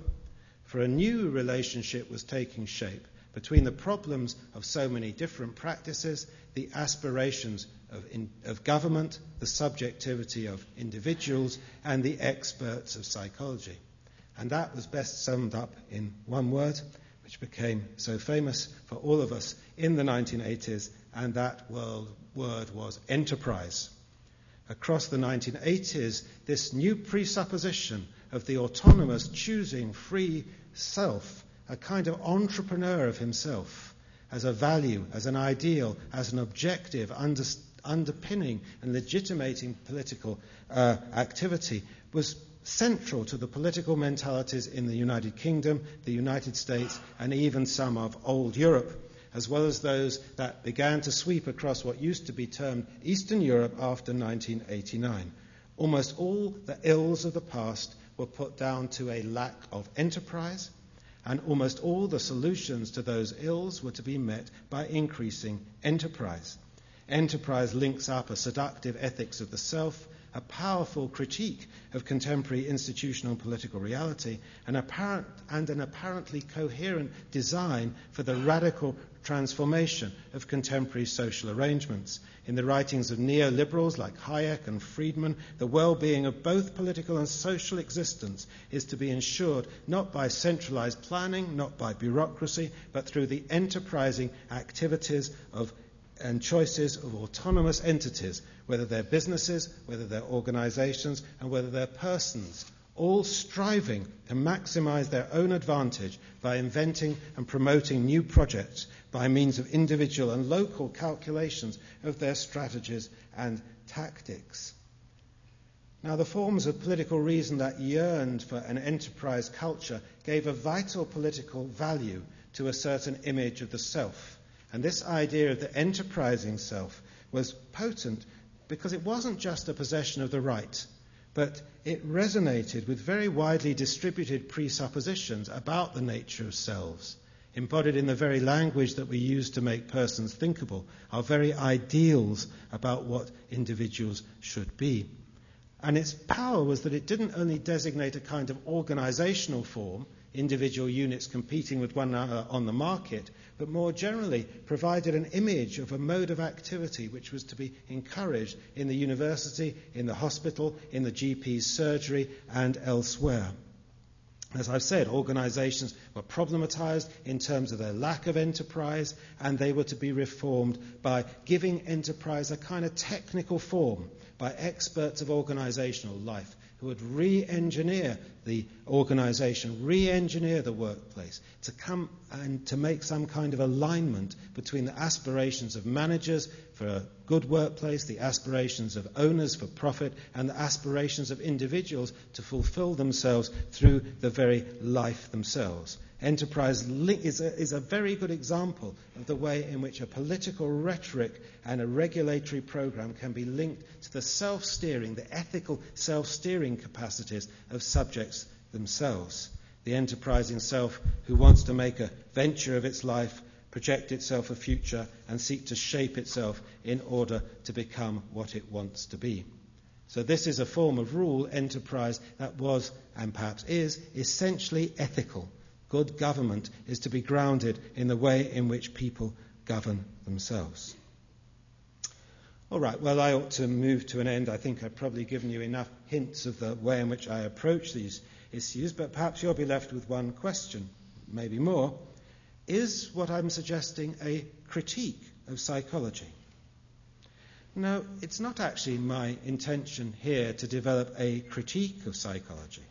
for a new relationship was taking shape between the problems of so many different practices, the aspirations of, in, of government, the subjectivity of individuals, and the experts of psychology. And that was best summed up in one word, which became so famous for all of us in the 1980s, and that word was enterprise. Across the 1980s this new presupposition of the autonomous, choosing, free self, a kind of entrepreneur of himself, as a value, as an ideal, as an objective, under, underpinning and legitimating political uh, activity, was central to the political mentalities in the United Kingdom, the United States, and even some of old Europe as well as those that began to sweep across what used to be termed Eastern Europe after 1989. Almost all the ills of the past were put down to a lack of enterprise, and almost all the solutions to those ills were to be met by increasing enterprise. Enterprise links up a seductive ethics of the self, a powerful critique of contemporary institutional and political reality, and, apparent, and an apparently coherent design for the radical transformation of contemporary social arrangements. In the writings of neoliberals like Hayek and Friedman, the well being of both political and social existence is to be ensured not by centralized planning, not by bureaucracy, but through the enterprising activities of and choices of autonomous entities, whether they're businesses, whether they're organizations, and whether they're persons all striving to maximize their own advantage by inventing and promoting new projects by means of individual and local calculations of their strategies and tactics. Now, the forms of political reason that yearned for an enterprise culture gave a vital political value to a certain image of the self. And this idea of the enterprising self was potent because it wasn't just a possession of the right but it resonated with very widely distributed presuppositions about the nature of selves, embodied in the very language that we use to make persons thinkable, our very ideals about what individuals should be. And its power was that it didn't only designate a kind of organizational form, individual units competing with one another on the market, but more generally provided an image of a mode of activity which was to be encouraged in the university, in the hospital, in the GP's surgery, and elsewhere. As I've said, organizations were problematized in terms of their lack of enterprise, and they were to be reformed by giving enterprise a kind of technical form by experts of organizational life who would re engineer the organization, re engineer the workplace, to come and to make some kind of alignment between the aspirations of managers for a good workplace, the aspirations of owners for profit, and the aspirations of individuals to fulfill themselves through the very life themselves. Enterprise is a, is a very good example of the way in which a political rhetoric and a regulatory program can be linked to the self steering, the ethical self steering capacities of subjects themselves. The enterprising self who wants to make a venture of its life, project itself a future, and seek to shape itself in order to become what it wants to be. So, this is a form of rule enterprise that was, and perhaps is, essentially ethical Good government is to be grounded in the way in which people govern themselves. All right, well, I ought to move to an end. I think I've probably given you enough hints of the way in which I approach these issues, but perhaps you'll be left with one question, maybe more. Is what I'm suggesting a critique of psychology? No, it's not actually my intention here to develop a critique of psychology.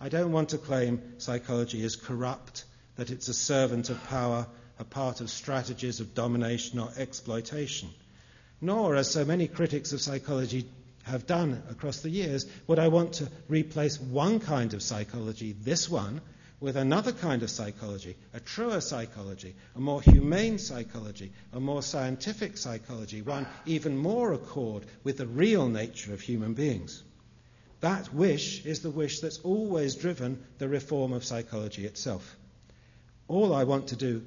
I don't want to claim psychology is corrupt, that it's a servant of power, a part of strategies of domination or exploitation. Nor, as so many critics of psychology have done across the years, would I want to replace one kind of psychology, this one, with another kind of psychology, a truer psychology, a more humane psychology, a more scientific psychology, one even more accord with the real nature of human beings. That wish is the wish that's always driven the reform of psychology itself. All I want to do,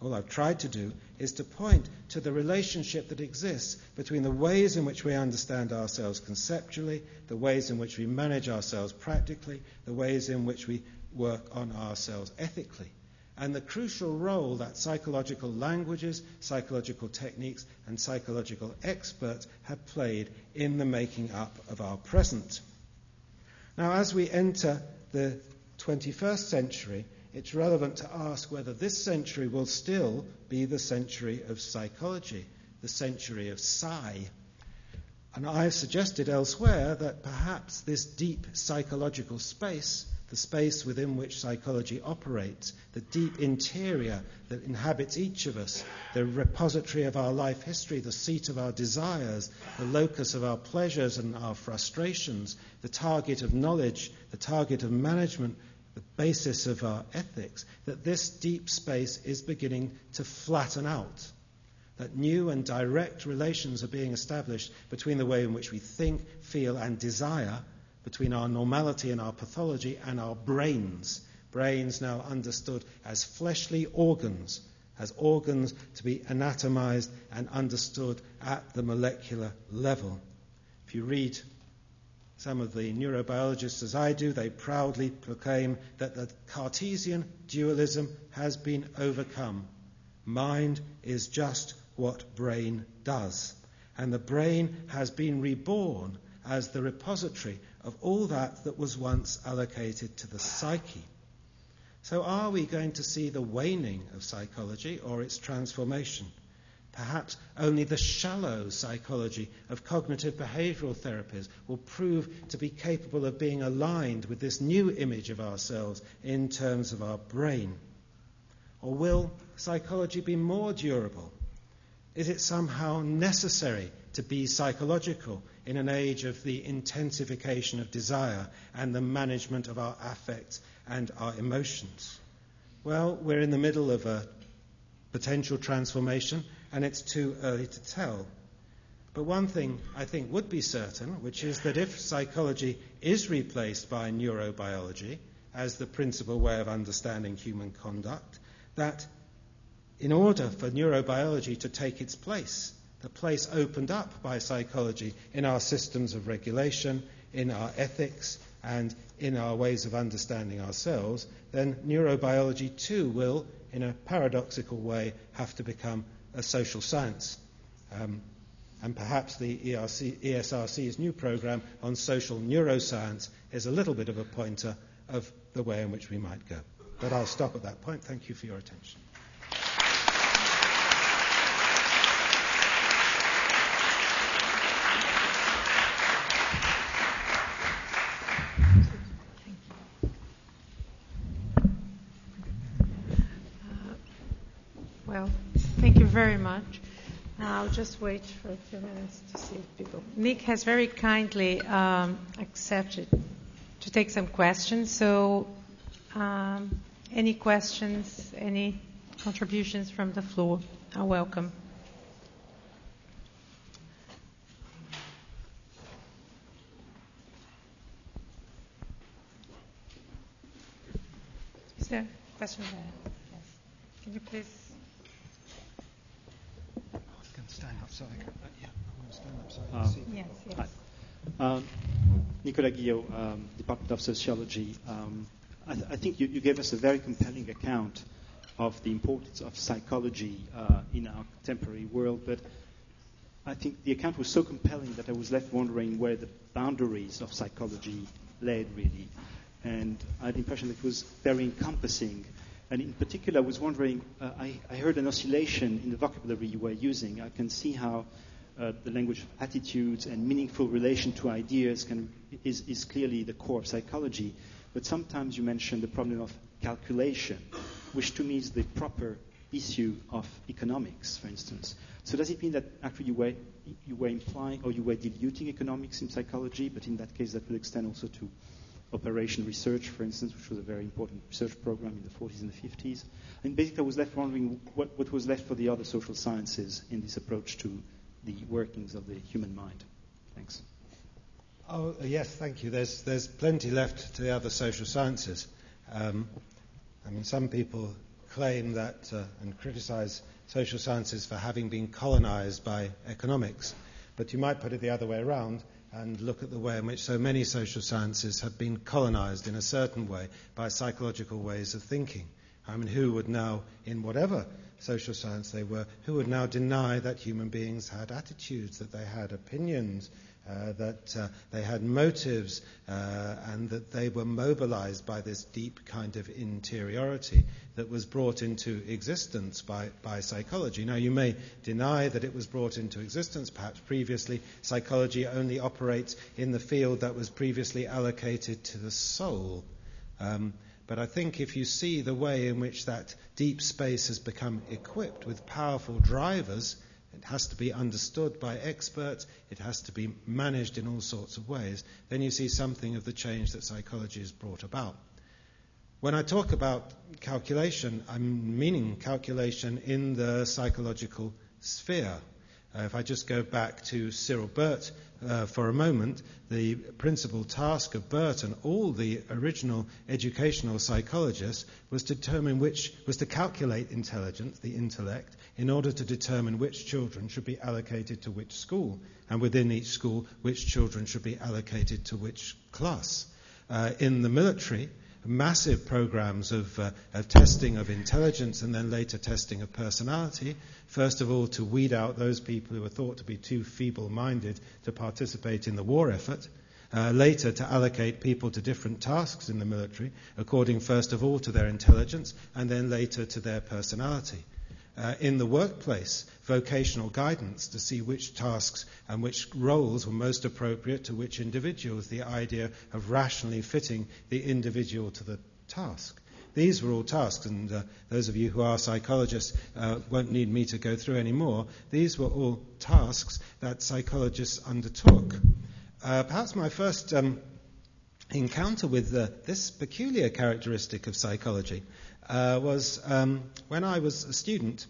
all I've tried to do, is to point to the relationship that exists between the ways in which we understand ourselves conceptually, the ways in which we manage ourselves practically, the ways in which we work on ourselves ethically, and the crucial role that psychological languages, psychological techniques, and psychological experts have played in the making up of our present. Now, as we enter the 21st century, it's relevant to ask whether this century will still be the century of psychology, the century of psi. And I've suggested elsewhere that perhaps this deep psychological space, the space within which psychology operates, the deep interior that inhabits each of us, the repository of our life history, the seat of our desires, the locus of our pleasures and our frustrations, the target of knowledge, the target of management, the basis of our ethics, that this deep space is beginning to flatten out. That new and direct relations are being established between the way in which we think, feel, and desire, between our normality and our pathology, and our brains. Brains now understood as fleshly organs, as organs to be anatomized and understood at the molecular level. If you read some of the neurobiologists, as I do, they proudly proclaim that the Cartesian dualism has been overcome. Mind is just what brain does. And the brain has been reborn as the repository of all that that was once allocated to the psyche. So, are we going to see the waning of psychology or its transformation? Perhaps only the shallow psychology of cognitive behavioral therapies will prove to be capable of being aligned with this new image of ourselves in terms of our brain. Or will psychology be more durable? Is it somehow necessary to be psychological in an age of the intensification of desire and the management of our affects and our emotions? Well, we're in the middle of a potential transformation and it's too early to tell. But one thing I think would be certain, which is that if psychology is replaced by neurobiology as the principal way of understanding human conduct, that in order for neurobiology to take its place, the place opened up by psychology in our systems of regulation, in our ethics, and in our ways of understanding ourselves, then neurobiology too will, in a paradoxical way, have to become a social science. Um, and perhaps the ERC, ESRC's new program on social neuroscience is a little bit of a pointer of the way in which we might go. But I'll stop at that point. Thank you for your attention. very much. I'll just wait for a few minutes to see if people. Nick has very kindly um, accepted to take some questions. So, um, any questions, any contributions from the floor are welcome. Is there a question there? Yes. Can you please? stand up, sorry. Uh, yeah, I'm going to stand up, sorry. Um, yes, yes. Um, Nicolas Guillot, um, Department of Sociology. Um, I, th- I, think you, you, gave us a very compelling account of the importance of psychology uh, in our contemporary world, but I think the account was so compelling that I was left wondering where the boundaries of psychology led, really. And I had the impression that it was very encompassing and in particular, I was wondering, uh, I, I, heard an oscillation in the vocabulary you were using. I can see how uh, the language of attitudes and meaningful relation to ideas can, is, is clearly the core of psychology. But sometimes you mention the problem of calculation, which to me is the proper issue of economics, for instance. So does it mean that actually you were, you were implying or you were diluting economics in psychology, but in that case that would extend also to operation research, for instance, which was a very important research program in the 40s and the 50s. And basically, I was left wondering what, what was left for the other social sciences in this approach to the workings of the human mind. Thanks. Oh, yes, thank you. There's, there's plenty left to the other social sciences. Um, I mean, some people claim that uh, and criticize social sciences for having been colonized by economics. But you might put it the other way around and look at the way in which so many social sciences have been colonized in a certain way by psychological ways of thinking. I mean, who would now, in whatever social science they were, who would now deny that human beings had attitudes, that they had opinions, uh, that uh, they had motives uh, and that they were mobilized by this deep kind of interiority that was brought into existence by, by psychology. Now, you may deny that it was brought into existence. Perhaps previously, psychology only operates in the field that was previously allocated to the soul. Um, but I think if you see the way in which that deep space has become equipped with powerful drivers, it has to be understood by experts, it has to be managed in all sorts of ways, then you see something of the change that psychology has brought about. When I talk about calculation, I'm meaning calculation in the psychological sphere. Uh, if I just go back to Cyril Burt uh, for a moment, the principal task of Burt and all the original educational psychologists was to determine which was to calculate intelligence, the intellect, in order to determine which children should be allocated to which school, and within each school, which children should be allocated to which class. Uh, in the military, massive programs of, uh, of, testing of intelligence and then later testing of personality. First of all, to weed out those people who were thought to be too feeble minded to participate in the war effort. Uh, later, to allocate people to different tasks in the military, according first of all to their intelligence and then later to their personality uh, in the workplace vocational guidance to see which tasks and which roles were most appropriate to which individuals, the idea of rationally fitting the individual to the task. These were all tasks, and uh, those of you who are psychologists uh, won't need me to go through any more. These were all tasks that psychologists undertook. Uh, perhaps my first um, encounter with uh, this peculiar characteristic of psychology uh, was um, when I was a student.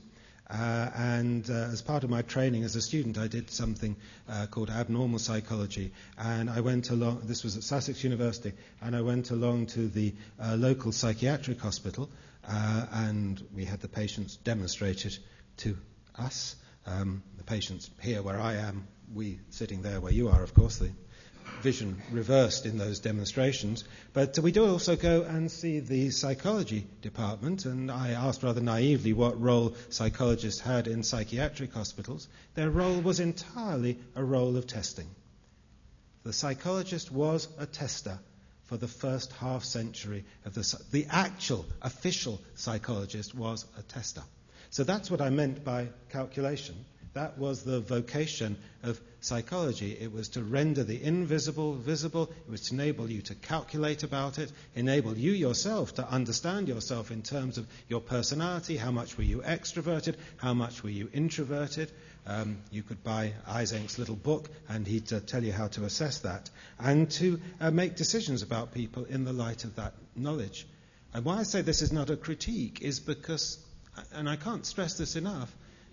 Uh, and uh, as part of my training as a student, I did something uh, called abnormal psychology. And I went along, this was at Sussex University, and I went along to the uh, local psychiatric hospital, uh, and we had the patients demonstrated to us. Um, the patients here where I am, we sitting there where you are, of course, the vision reversed in those demonstrations. But we do also go and see the psychology department, and I asked rather naively what role psychologists had in psychiatric hospitals. Their role was entirely a role of testing. The psychologist was a tester for the first half century of the the actual official psychologist was a tester. So that's what I meant by calculation. That was the vocation of psychology. It was to render the invisible visible. It was to enable you to calculate about it, enable you yourself to understand yourself in terms of your personality. How much were you extroverted? How much were you introverted? Um, you could buy Eysenck's little book, and he'd uh, tell you how to assess that, and to uh, make decisions about people in the light of that knowledge. And why I say this is not a critique is because, and I can't stress this enough,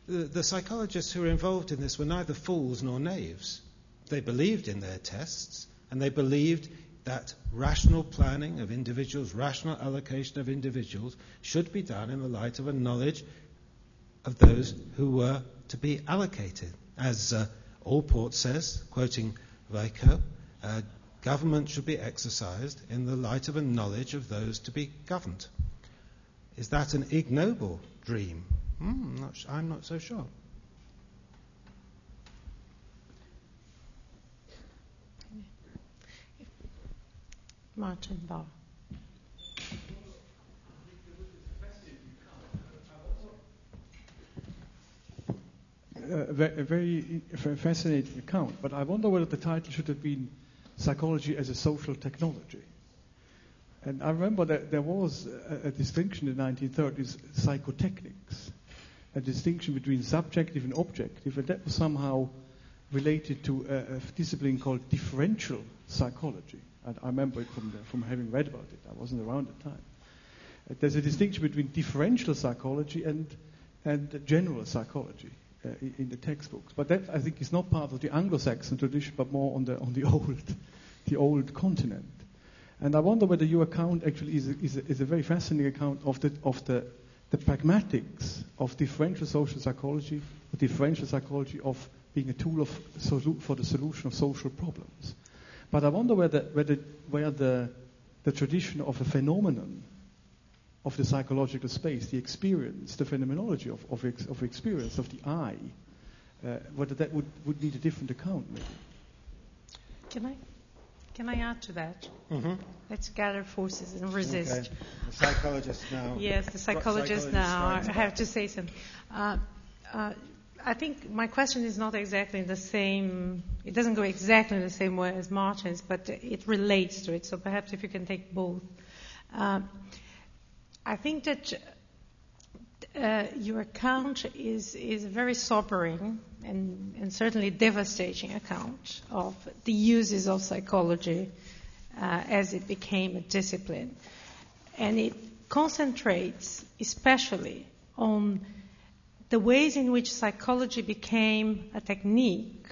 the, psychologists who were involved in this were neither fools nor knaves. They believed in their tests, and they believed that rational planning of individuals, rational allocation of individuals, should be done in the light of a knowledge of those who were to be allocated. As uh, Allport says, quoting Vico, uh, government should be exercised in the light of a knowledge of those to be governed. Is that an ignoble dream? Hmm, not, I'm not so sure. Martin Bauer. a very, very fascinating account, but I wonder whether the title should have been Psychology as a Social Technology. And I remember that there was a, a distinction in the 1930s, psychotechnics, a distinction between subjective and objective, and that was somehow related to a, a discipline called differential psychology. And I remember it from, the, from having read about it. I wasn't around at the time. Uh, there's a distinction between differential psychology and, and general psychology uh, in, the textbooks. But that, I think, is not part of the Anglo-Saxon tradition, but more on the, on the old, the old continent. And I wonder whether your account actually is a, is a, is a very fascinating account of the, of the, the pragmatics of differential social psychology, or differential psychology of being a tool of, for the solution of social problems. But I wonder whether, whether, where the, the tradition of a phenomenon of the psychological space, the experience, the phenomenology of, of, ex, of experience, of the I, uh, whether that would, would need a different account maybe. Can I? Can I add to that? Mm-hmm. Let's gather forces and resist. Okay. The psychologist now. yes, the psychologist, now. I have to say something. Uh, uh, I think my question is not exactly the same. It doesn't go exactly the same way as Martin's, but it relates to it. So perhaps if you can take both. Uh, I think that uh, your account is is very sobering and, and certainly devastating account of the uses of psychology uh, as it became a discipline. And it concentrates especially on the ways in which psychology became a technique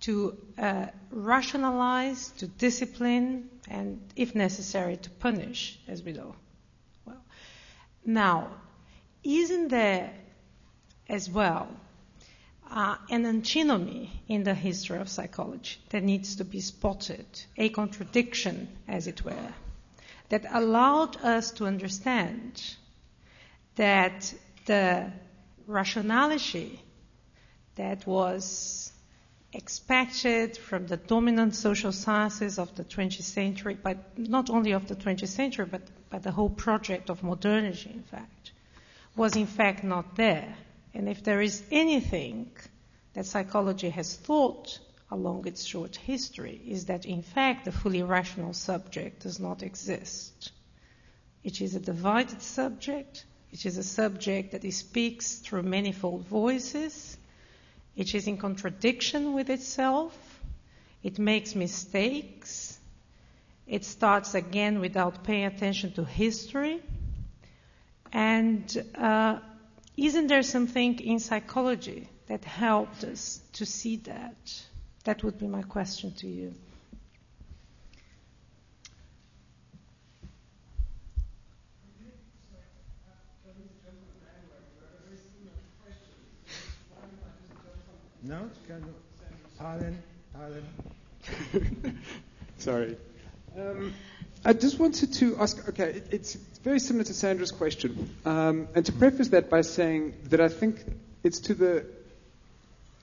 to uh, rationalize, to discipline, and if necessary, to punish, as we know. Well, now, isn't there as well uh, an antinomy in the history of psychology that needs to be spotted, a contradiction, as it were, that allowed us to understand that the rationality that was expected from the dominant social sciences of the 20th century, but not only of the 20th century, but, but the whole project of modernity, in fact, was in fact not there. And if there is anything that psychology has thought along its short history, is that in fact the fully rational subject does not exist. It is a divided subject. It is a subject that speaks through manifold voices. It is in contradiction with itself. It makes mistakes. It starts again without paying attention to history. And uh, isn't there something in psychology that helped us to see that? That would be my question to you. No? Pardon? Pardon? Sorry. Um, I just wanted to ask okay, it, it's very similar to Sandra's question. Um, and to preface that by saying that I think it's to the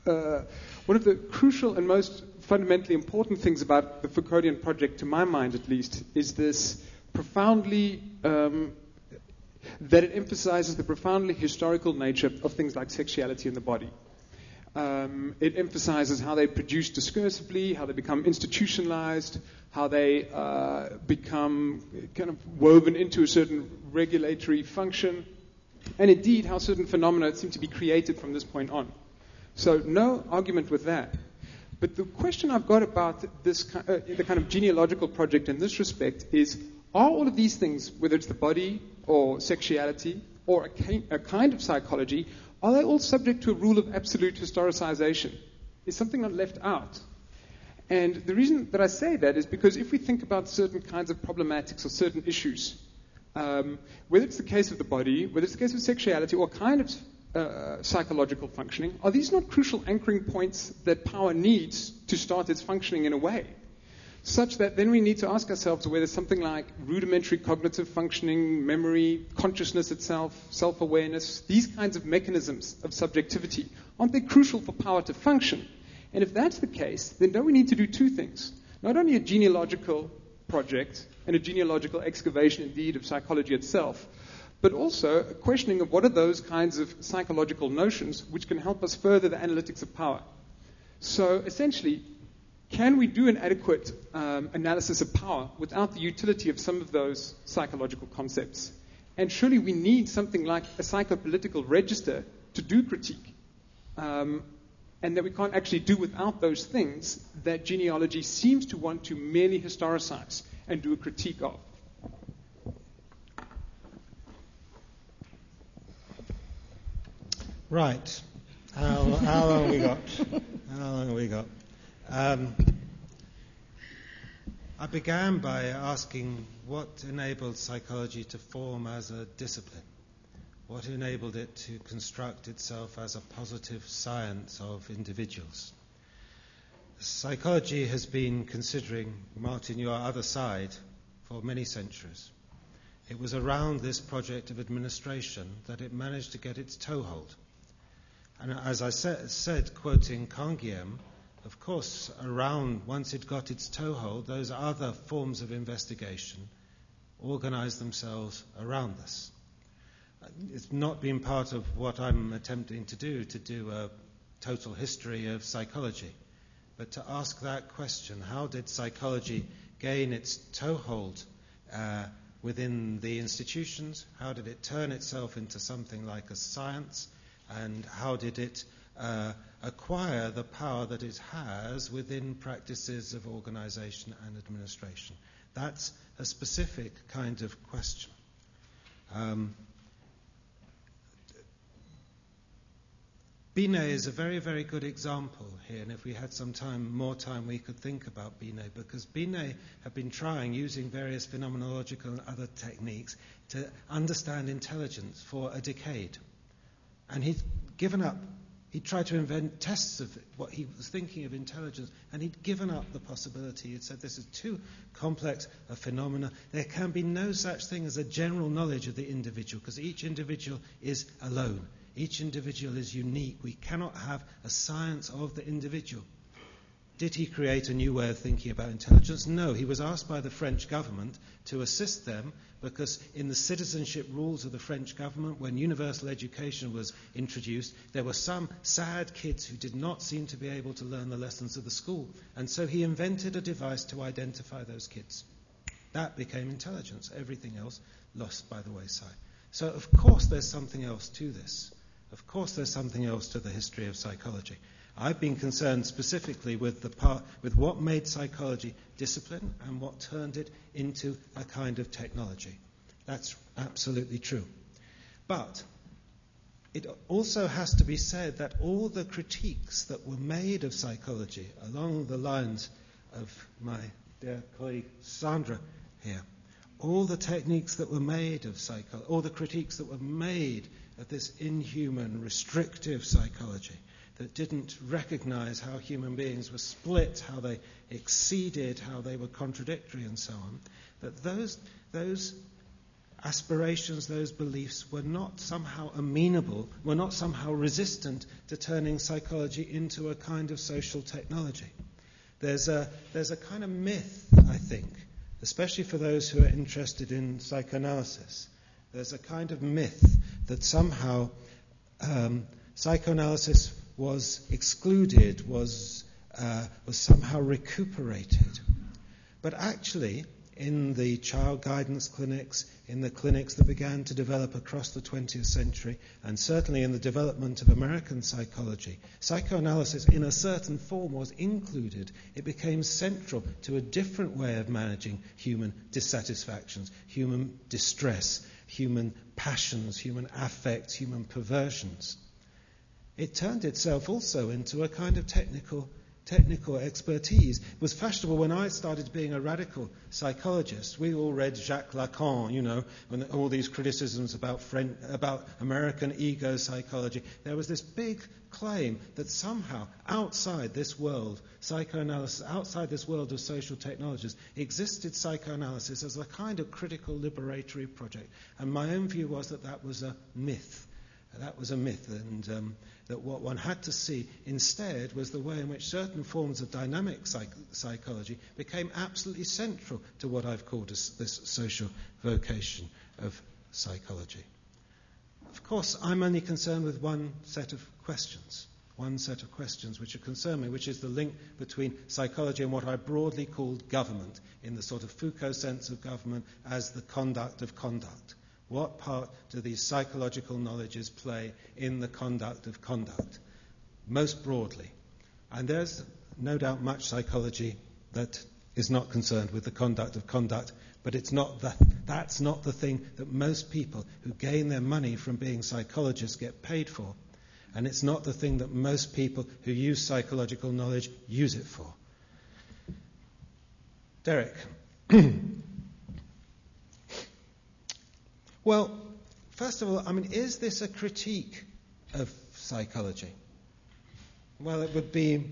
uh, one of the crucial and most fundamentally important things about the Foucauldian project, to my mind at least, is this profoundly um, that it emphasizes the profoundly historical nature of things like sexuality in the body. Um, it emphasizes how they produce discursively, how they become institutionalized, how they uh, become kind of woven into a certain regulatory function, and indeed how certain phenomena seem to be created from this point on. So, no argument with that. But the question I've got about this, uh, the kind of genealogical project in this respect is are all of these things, whether it's the body or sexuality or a, a kind of psychology, are they all subject to a rule of absolute historicization? Is something not left out? And the reason that I say that is because if we think about certain kinds of problematics or certain issues, um, whether it's the case of the body, whether it's the case of sexuality, or kind of uh, psychological functioning, are these not crucial anchoring points that power needs to start its functioning in a way? Such that then we need to ask ourselves whether something like rudimentary cognitive functioning, memory, consciousness itself, self awareness, these kinds of mechanisms of subjectivity, aren't they crucial for power to function? And if that's the case, then don't we need to do two things? Not only a genealogical project and a genealogical excavation, indeed, of psychology itself, but also a questioning of what are those kinds of psychological notions which can help us further the analytics of power. So essentially, can we do an adequate um, analysis of power without the utility of some of those psychological concepts? And surely we need something like a psychopolitical register to do critique. Um, and that we can't actually do without those things that genealogy seems to want to merely historicize and do a critique of. Right. How, how long we got? How long have we got? Um, I began by asking what enabled psychology to form as a discipline. What enabled it to construct itself as a positive science of individuals? Psychology has been considering, Martin, your other side, for many centuries. It was around this project of administration that it managed to get its toehold. And as I said, said quoting Canguilhem, of course, around, once it got its toehold, those other forms of investigation organized themselves around this. It's not been part of what I'm attempting to do, to do a total history of psychology, but to ask that question how did psychology gain its toehold uh, within the institutions? How did it turn itself into something like a science? and how did it uh, acquire the power that it has within practices of organization and administration? That's a specific kind of question. Um, Binet is a very, very good example here, and if we had some time, more time, we could think about Binet, because Binet had been trying, using various phenomenological and other techniques, to understand intelligence for a decade. And he'd given up. He tried to invent tests of what he was thinking of intelligence, and he'd given up the possibility. He'd said this is too complex a phenomena. There can be no such thing as a general knowledge of the individual, because each individual is alone. Each individual is unique. We cannot have a science of the individual. Did he create a new way of thinking about intelligence? No. He was asked by the French government to assist them because in the citizenship rules of the French government, when universal education was introduced, there were some sad kids who did not seem to be able to learn the lessons of the school. And so he invented a device to identify those kids. That became intelligence. Everything else lost by the wayside. So, of course, there's something else to this. Of course, there's something else to the history of psychology. I've been concerned specifically with, the part, with what made psychology discipline and what turned it into a kind of technology. That's absolutely true. But it also has to be said that all the critiques that were made of psychology along the lines of my dear colleague Sandra here, all the techniques that were made of psychology, all the critiques that were made of this inhuman, restrictive psychology, that didn't recognize how human beings were split, how they exceeded, how they were contradictory, and so on, that those, those aspirations, those beliefs were not somehow amenable, were not somehow resistant to turning psychology into a kind of social technology. There's a, there's a kind of myth, I think, especially for those who are interested in psychoanalysis. There's a kind of myth that somehow um, psychoanalysis was excluded, was, uh, was somehow recuperated. But actually, in the child guidance clinics, in the clinics that began to develop across the 20th century, and certainly in the development of American psychology, psychoanalysis in a certain form was included. It became central to a different way of managing human dissatisfactions, human distress, human passions, human affects, human perversions it turned itself also into a kind of technical technical expertise. It was fashionable when I started being a radical psychologist. We all read Jacques Lacan, you know, when all these criticisms about, French, about American ego psychology. There was this big claim that somehow outside this world, psychoanalysis, outside this world of social technologies, existed psychoanalysis as a kind of critical liberatory project. And my own view was that that was a myth. That was a myth, and um, that what one had to see instead was the way in which certain forms of dynamic psych- psychology became absolutely central to what I've called this, this social vocation of psychology. Of course, I'm only concerned with one set of questions. one set of questions which concern me, which is the link between psychology and what I broadly called government, in the sort of Foucault sense of government as the conduct of conduct. What part do these psychological knowledges play in the conduct of conduct? Most broadly. And there's no doubt much psychology that is not concerned with the conduct of conduct, but it's not the, that's not the thing that most people who gain their money from being psychologists get paid for. And it's not the thing that most people who use psychological knowledge use it for. Derek. well, first of all, I mean, is this a critique of psychology? Well, it would be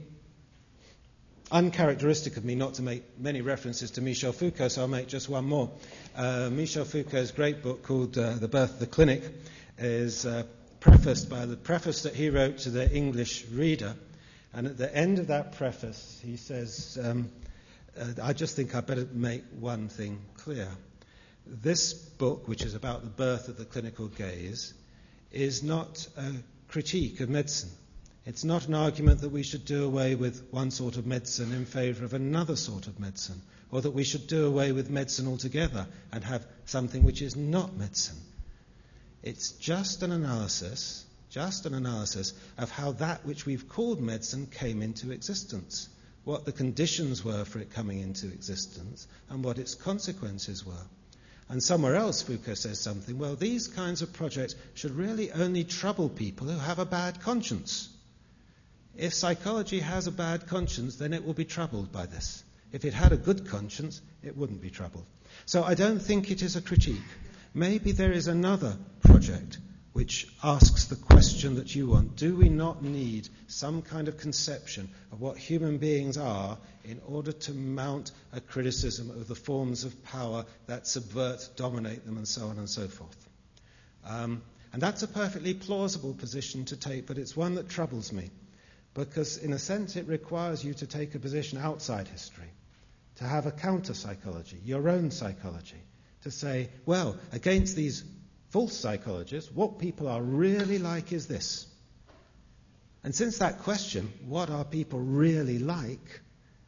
uncharacteristic of me not to make many references to Michel Foucault, so I'll make just one more. Uh, Michel Foucault's great book called uh, The Birth of the Clinic is uh, prefaced by the preface that he wrote to the English reader. And at the end of that preface, he says, um, uh, I just think I better make one thing clear. This book, which is about the birth of the clinical gaze, is not a critique of medicine. It's not an argument that we should do away with one sort of medicine in favour of another sort of medicine, or that we should do away with medicine altogether and have something which is not medicine. It's just an analysis, just an analysis of how that which we've called medicine came into existence, what the conditions were for it coming into existence, and what its consequences were. And somewhere else, Foucault says something well, these kinds of projects should really only trouble people who have a bad conscience. If psychology has a bad conscience, then it will be troubled by this. If it had a good conscience, it wouldn't be troubled. So I don't think it is a critique. Maybe there is another project which asks the question that you want Do we not need some kind of conception of what human beings are in order to mount a criticism of the forms of power that subvert, dominate them, and so on and so forth? Um, and that's a perfectly plausible position to take, but it's one that troubles me because, in a sense, it requires you to take a position outside history, to have a counter psychology, your own psychology, to say, well, against these false psychologists, what people are really like is this. And since that question, what are people really like,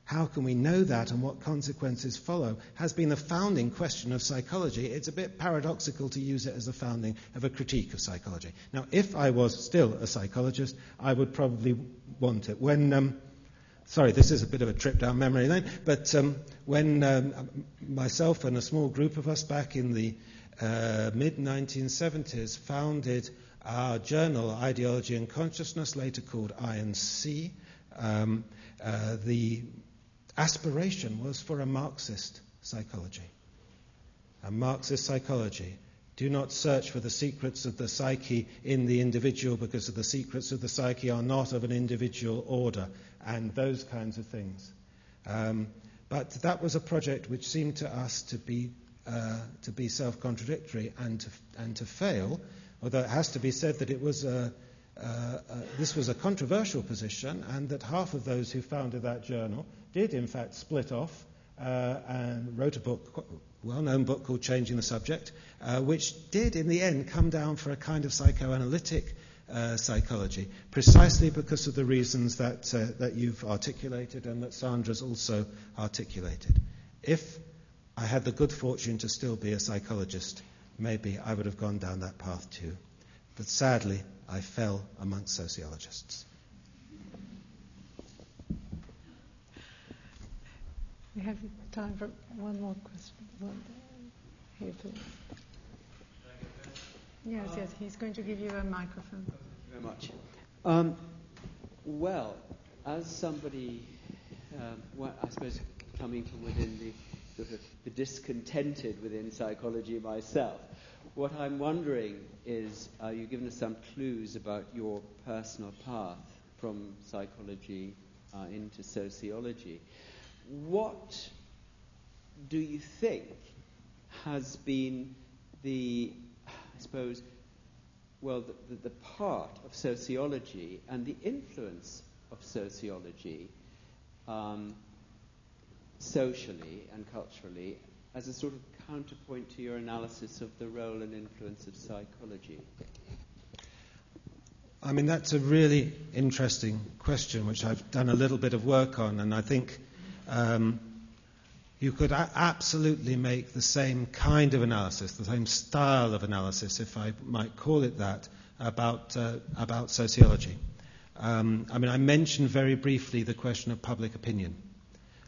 how can we know that and what consequences follow, has been the founding question of psychology. It's a bit paradoxical to use it as the founding of a critique of psychology. Now, if I was still a psychologist, I would probably want it. When, um, sorry, this is a bit of a trip down memory lane, but um, when um, myself and a small group of us back in the uh, mid 1970s founded our journal, Ideology and Consciousness, later called I&C, um, uh, the aspiration was for a Marxist psychology. A Marxist psychology. Do not search for the secrets of the psyche in the individual because the secrets of the psyche are not of an individual order, and those kinds of things. Um, but that was a project which seemed to us to be, uh, to be self contradictory and to, and to fail, although it has to be said that it was a, this was a controversial position, and that half of those who founded that journal did, in fact, split off uh, and wrote a book, well-known book called Changing the Subject, uh, which did, in the end, come down for a kind of psychoanalytic uh, psychology, precisely because of the reasons that uh, that you've articulated and that Sandra's also articulated. If I had the good fortune to still be a psychologist, maybe I would have gone down that path too. But sadly, I fell amongst sociologists. We have time for one more question. One, here, please. Yes, yes, he's going to give you a microphone. Thank you very much. Um, well, as somebody, um, well, I suppose coming from within the sort of the discontented within psychology myself, what I'm wondering is, uh, you've given us some clues about your personal path from psychology uh, into sociology. What do you think has been the, I suppose, well, the, the, the part of sociology and the influence of sociology um, socially and culturally as a sort of counterpoint to your analysis of the role and influence of psychology? I mean, that's a really interesting question, which I've done a little bit of work on, and I think um, you could a- absolutely make the same kind of analysis, the same style of analysis, if I might call it that, about, uh, about sociology. Um, I mean, I mentioned very briefly the question of public opinion.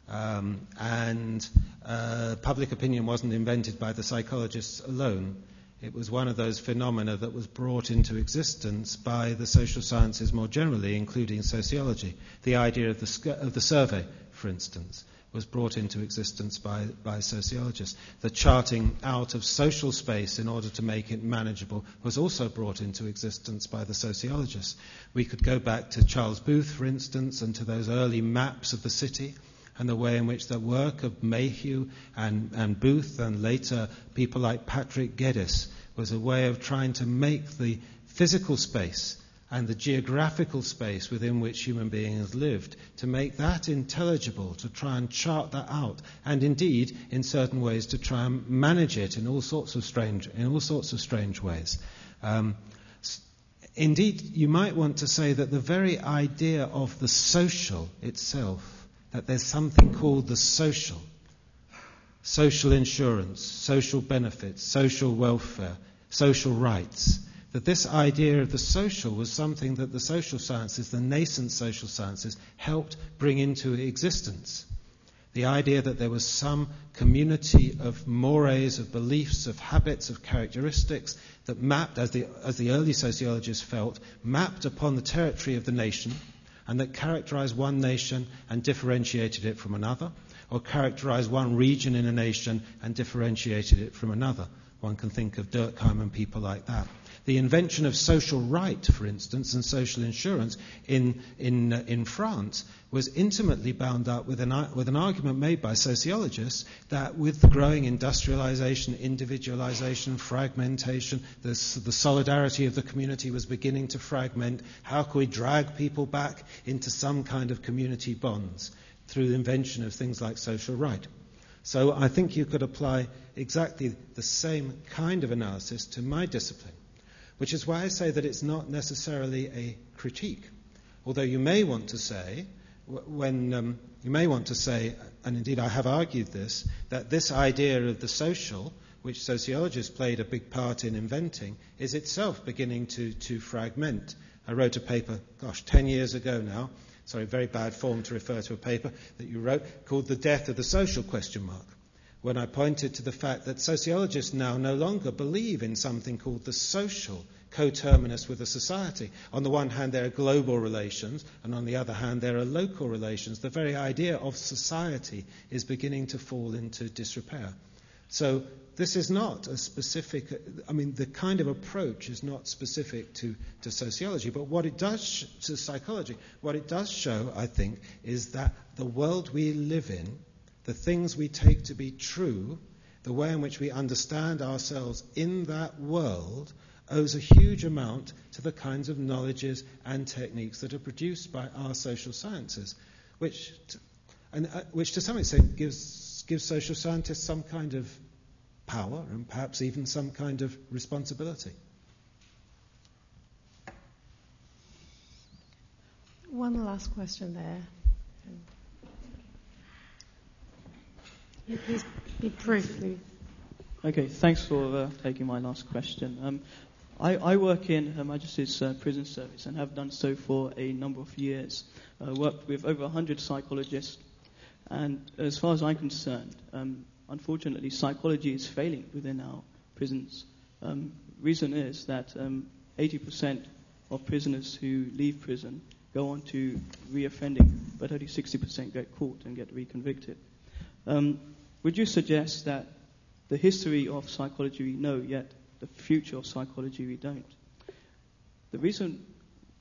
Um, and uh, public opinion wasn't invented by the psychologists alone. It was one of those phenomena that was brought into existence by the social sciences more generally, including sociology. The idea of the, of the survey, for instance, was brought into existence by, by sociologists. The charting out of social space in order to make it manageable was also brought into existence by the sociologists. We could go back to Charles Booth, for instance, and to those early maps of the city and the way in which the work of Mayhew and, and Booth and later people like Patrick Geddes was a way of trying to make the physical space and the geographical space within which human beings lived, to make that intelligible, to try and chart that out, and indeed, in certain ways, to try and manage it in all sorts of strange, in all sorts of strange ways. Um, indeed, you might want to say that the very idea of the social itself that there's something called the social. Social insurance, social benefits, social welfare, social rights. That this idea of the social was something that the social sciences, the nascent social sciences, helped bring into existence. The idea that there was some community of mores, of beliefs, of habits, of characteristics that mapped, as the, as the early sociologists felt, mapped upon the territory of the nation and that characterized one nation and differentiated it from another, or characterized one region in a nation and differentiated it from another. One can think of Durkheim and people like that. The invention of social right, for instance, and social insurance in, in, uh, in France was intimately bound up with an, with an argument made by sociologists that with growing industrialization, individualization, fragmentation, the, the solidarity of the community was beginning to fragment. How could we drag people back into some kind of community bonds through the invention of things like social right? So I think you could apply exactly the same kind of analysis to my discipline. Which is why I say that it's not necessarily a critique. Although you may want to say, when um, you may want to say, and indeed I have argued this, that this idea of the social, which sociologists played a big part in inventing, is itself beginning to, to fragment. I wrote a paper, gosh, 10 years ago now, sorry, very bad form to refer to a paper that you wrote, called The Death of the Social question mark when I pointed to the fact that sociologists now no longer believe in something called the social coterminous with a society. On the one hand, there are global relations, and on the other hand, there are local relations. The very idea of society is beginning to fall into disrepair. So, this is not a specific, I mean, the kind of approach is not specific to, to sociology, but what it does, to psychology, what it does show, I think, is that the world we live in the things we take to be true, the way in which we understand ourselves in that world, owes a huge amount to the kinds of knowledges and techniques that are produced by our social sciences, which, to, and, uh, which to some extent gives, gives social scientists some kind of power and perhaps even some kind of responsibility. One last question there. Please be briefly. Okay, thanks for uh, taking my last question. Um, I, I, work in Her Majesty's uh, Prison Service and have done so for a number of years. I uh, worked with over 100 psychologists, and as far as I'm concerned, um, unfortunately, psychology is failing within our prisons. Um, reason is that 80% um, of prisoners who leave prison go on to reoffending, but only 60% get caught and get reconvicted. Um, would you suggest that the history of psychology we know, yet the future of psychology we don't? The reason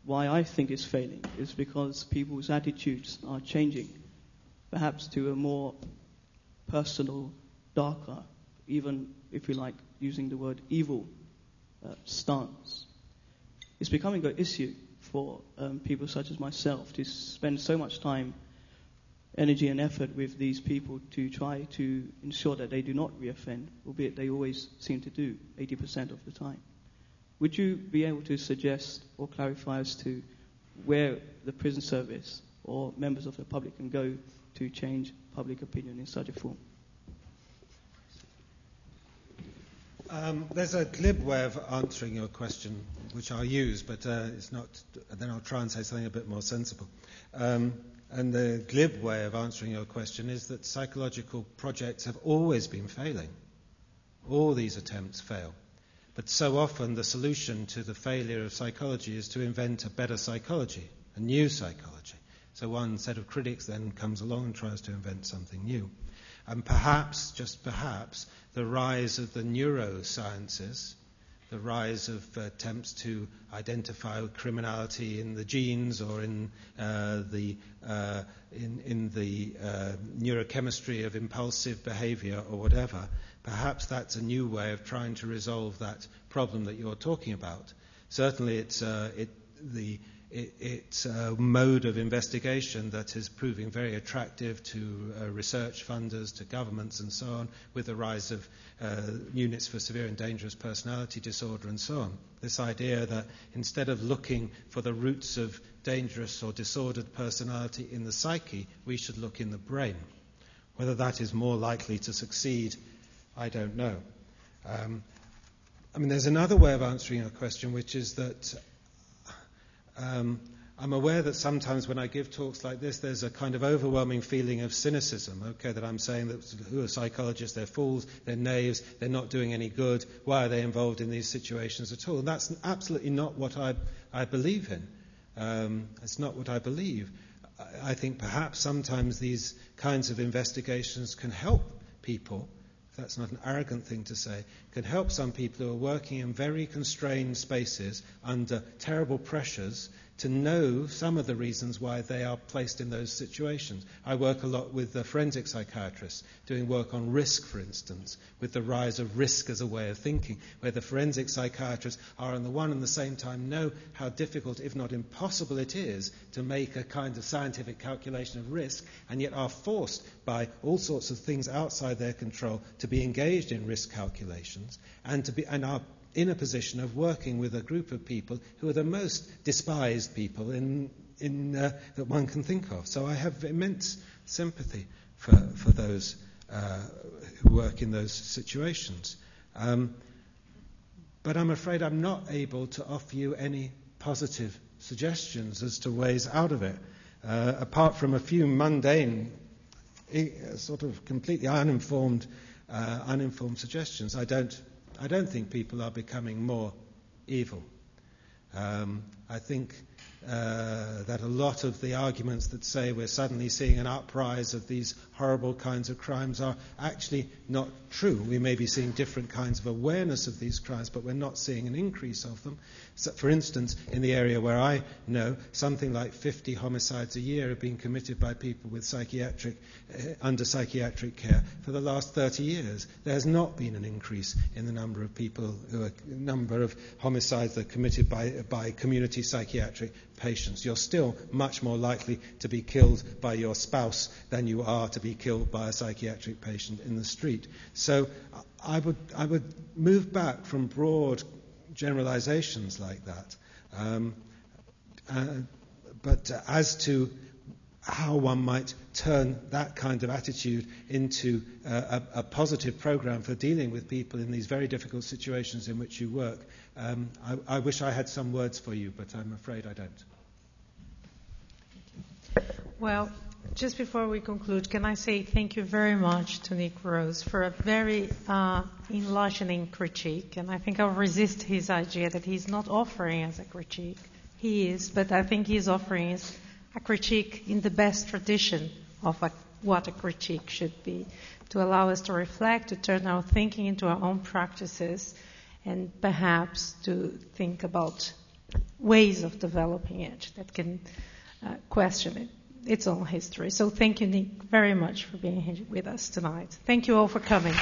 why I think it's failing is because people's attitudes are changing, perhaps to a more personal, darker, even if you like using the word evil uh, stance. It's becoming an issue for um, people such as myself to spend so much time energy and effort with these people to try to ensure that they do not reoffend, albeit they always seem to do 80% of the time. would you be able to suggest or clarify as to where the prison service or members of the public can go to change public opinion in such a form? Um, there's a glib way of answering your question, which I'll use, but uh, it's not. Then I'll try and say something a bit more sensible. Um, the glib way of answering your question is that psychological projects have always been failing. All these attempts fail. But so often the solution to the failure of psychology is to invent a better psychology, a new psychology. So one set of critics then comes along and tries to invent something new. And perhaps, just perhaps, the rise of the neurosciences, the rise of attempts to identify criminality in the genes or in uh, the uh, in, in, the uh, neurochemistry of impulsive behavior or whatever. Perhaps that's a new way of trying to resolve that problem that you're talking about. Certainly, it's uh, it, the it, it's a mode of investigation that is proving very attractive to uh, research funders, to governments, and so on, with the rise of uh, units for severe and dangerous personality disorder and so on. This idea that instead of looking for the roots of dangerous or disordered personality in the psyche, we should look in the brain. Whether that is more likely to succeed, I don't know. Um, I mean, there's another way of answering your question, which is that um, I'm aware that sometimes when I give talks like this, there's a kind of overwhelming feeling of cynicism. Okay, that I'm saying that who are psychologists? They're fools, they're knaves, they're not doing any good. Why are they involved in these situations at all? And that's absolutely not what I, I believe in. Um, it's not what I believe. I, I think perhaps sometimes these kinds of investigations can help people that's not an arrogant thing to say, can help some people who are working in very constrained spaces under terrible pressures to know some of the reasons why they are placed in those situations. I work a lot with the forensic psychiatrists, doing work on risk, for instance, with the rise of risk as a way of thinking, where the forensic psychiatrists are on the one and the same time know how difficult, if not impossible, it is to make a kind of scientific calculation of risk, and yet are forced by all sorts of things outside their control to be engaged in risk calculations and, to be, and are in a position of working with a group of people who are the most despised people in, in, uh, that one can think of. So I have immense sympathy for, for those uh, who work in those situations. Um, but I'm afraid I'm not able to offer you any positive suggestions as to ways out of it, uh, apart from a few mundane, sort of completely uninformed, uh, uninformed suggestions. I don't I don't think people are becoming more evil. Um, I think uh, that a lot of the arguments that say we're suddenly seeing an uprise of these horrible kinds of crimes are actually not true. We may be seeing different kinds of awareness of these crimes, but we're not seeing an increase of them. So, for instance, in the area where I know, something like 50 homicides a year have been committed by people with psychiatric, uh, under psychiatric care for the last 30 years. There has not been an increase in the number of people, who are, number of homicides that are committed by, by community psychiatric patients. You're still much more likely to be killed by your spouse than you are to be killed by a psychiatric patient in the street. So I would, I would move back from broad generalizations like that. Um, uh, but uh, as to how one might turn that kind of attitude into uh, a, a, positive program for dealing with people in these very difficult situations in which you work, um, I, I wish I had some words for you, but I'm afraid I don't. Well, just before we conclude, can I say thank you very much to Nick Rose for a very uh, enlightening critique. And I think I'll resist his idea that he's not offering as a critique. He is, but I think he's offering a critique in the best tradition of a, what a critique should be, to allow us to reflect, to turn our thinking into our own practices, and perhaps to think about ways of developing it that can uh, question it its own history. So thank you, Nick, very much for being here with us tonight. Thank you all for coming.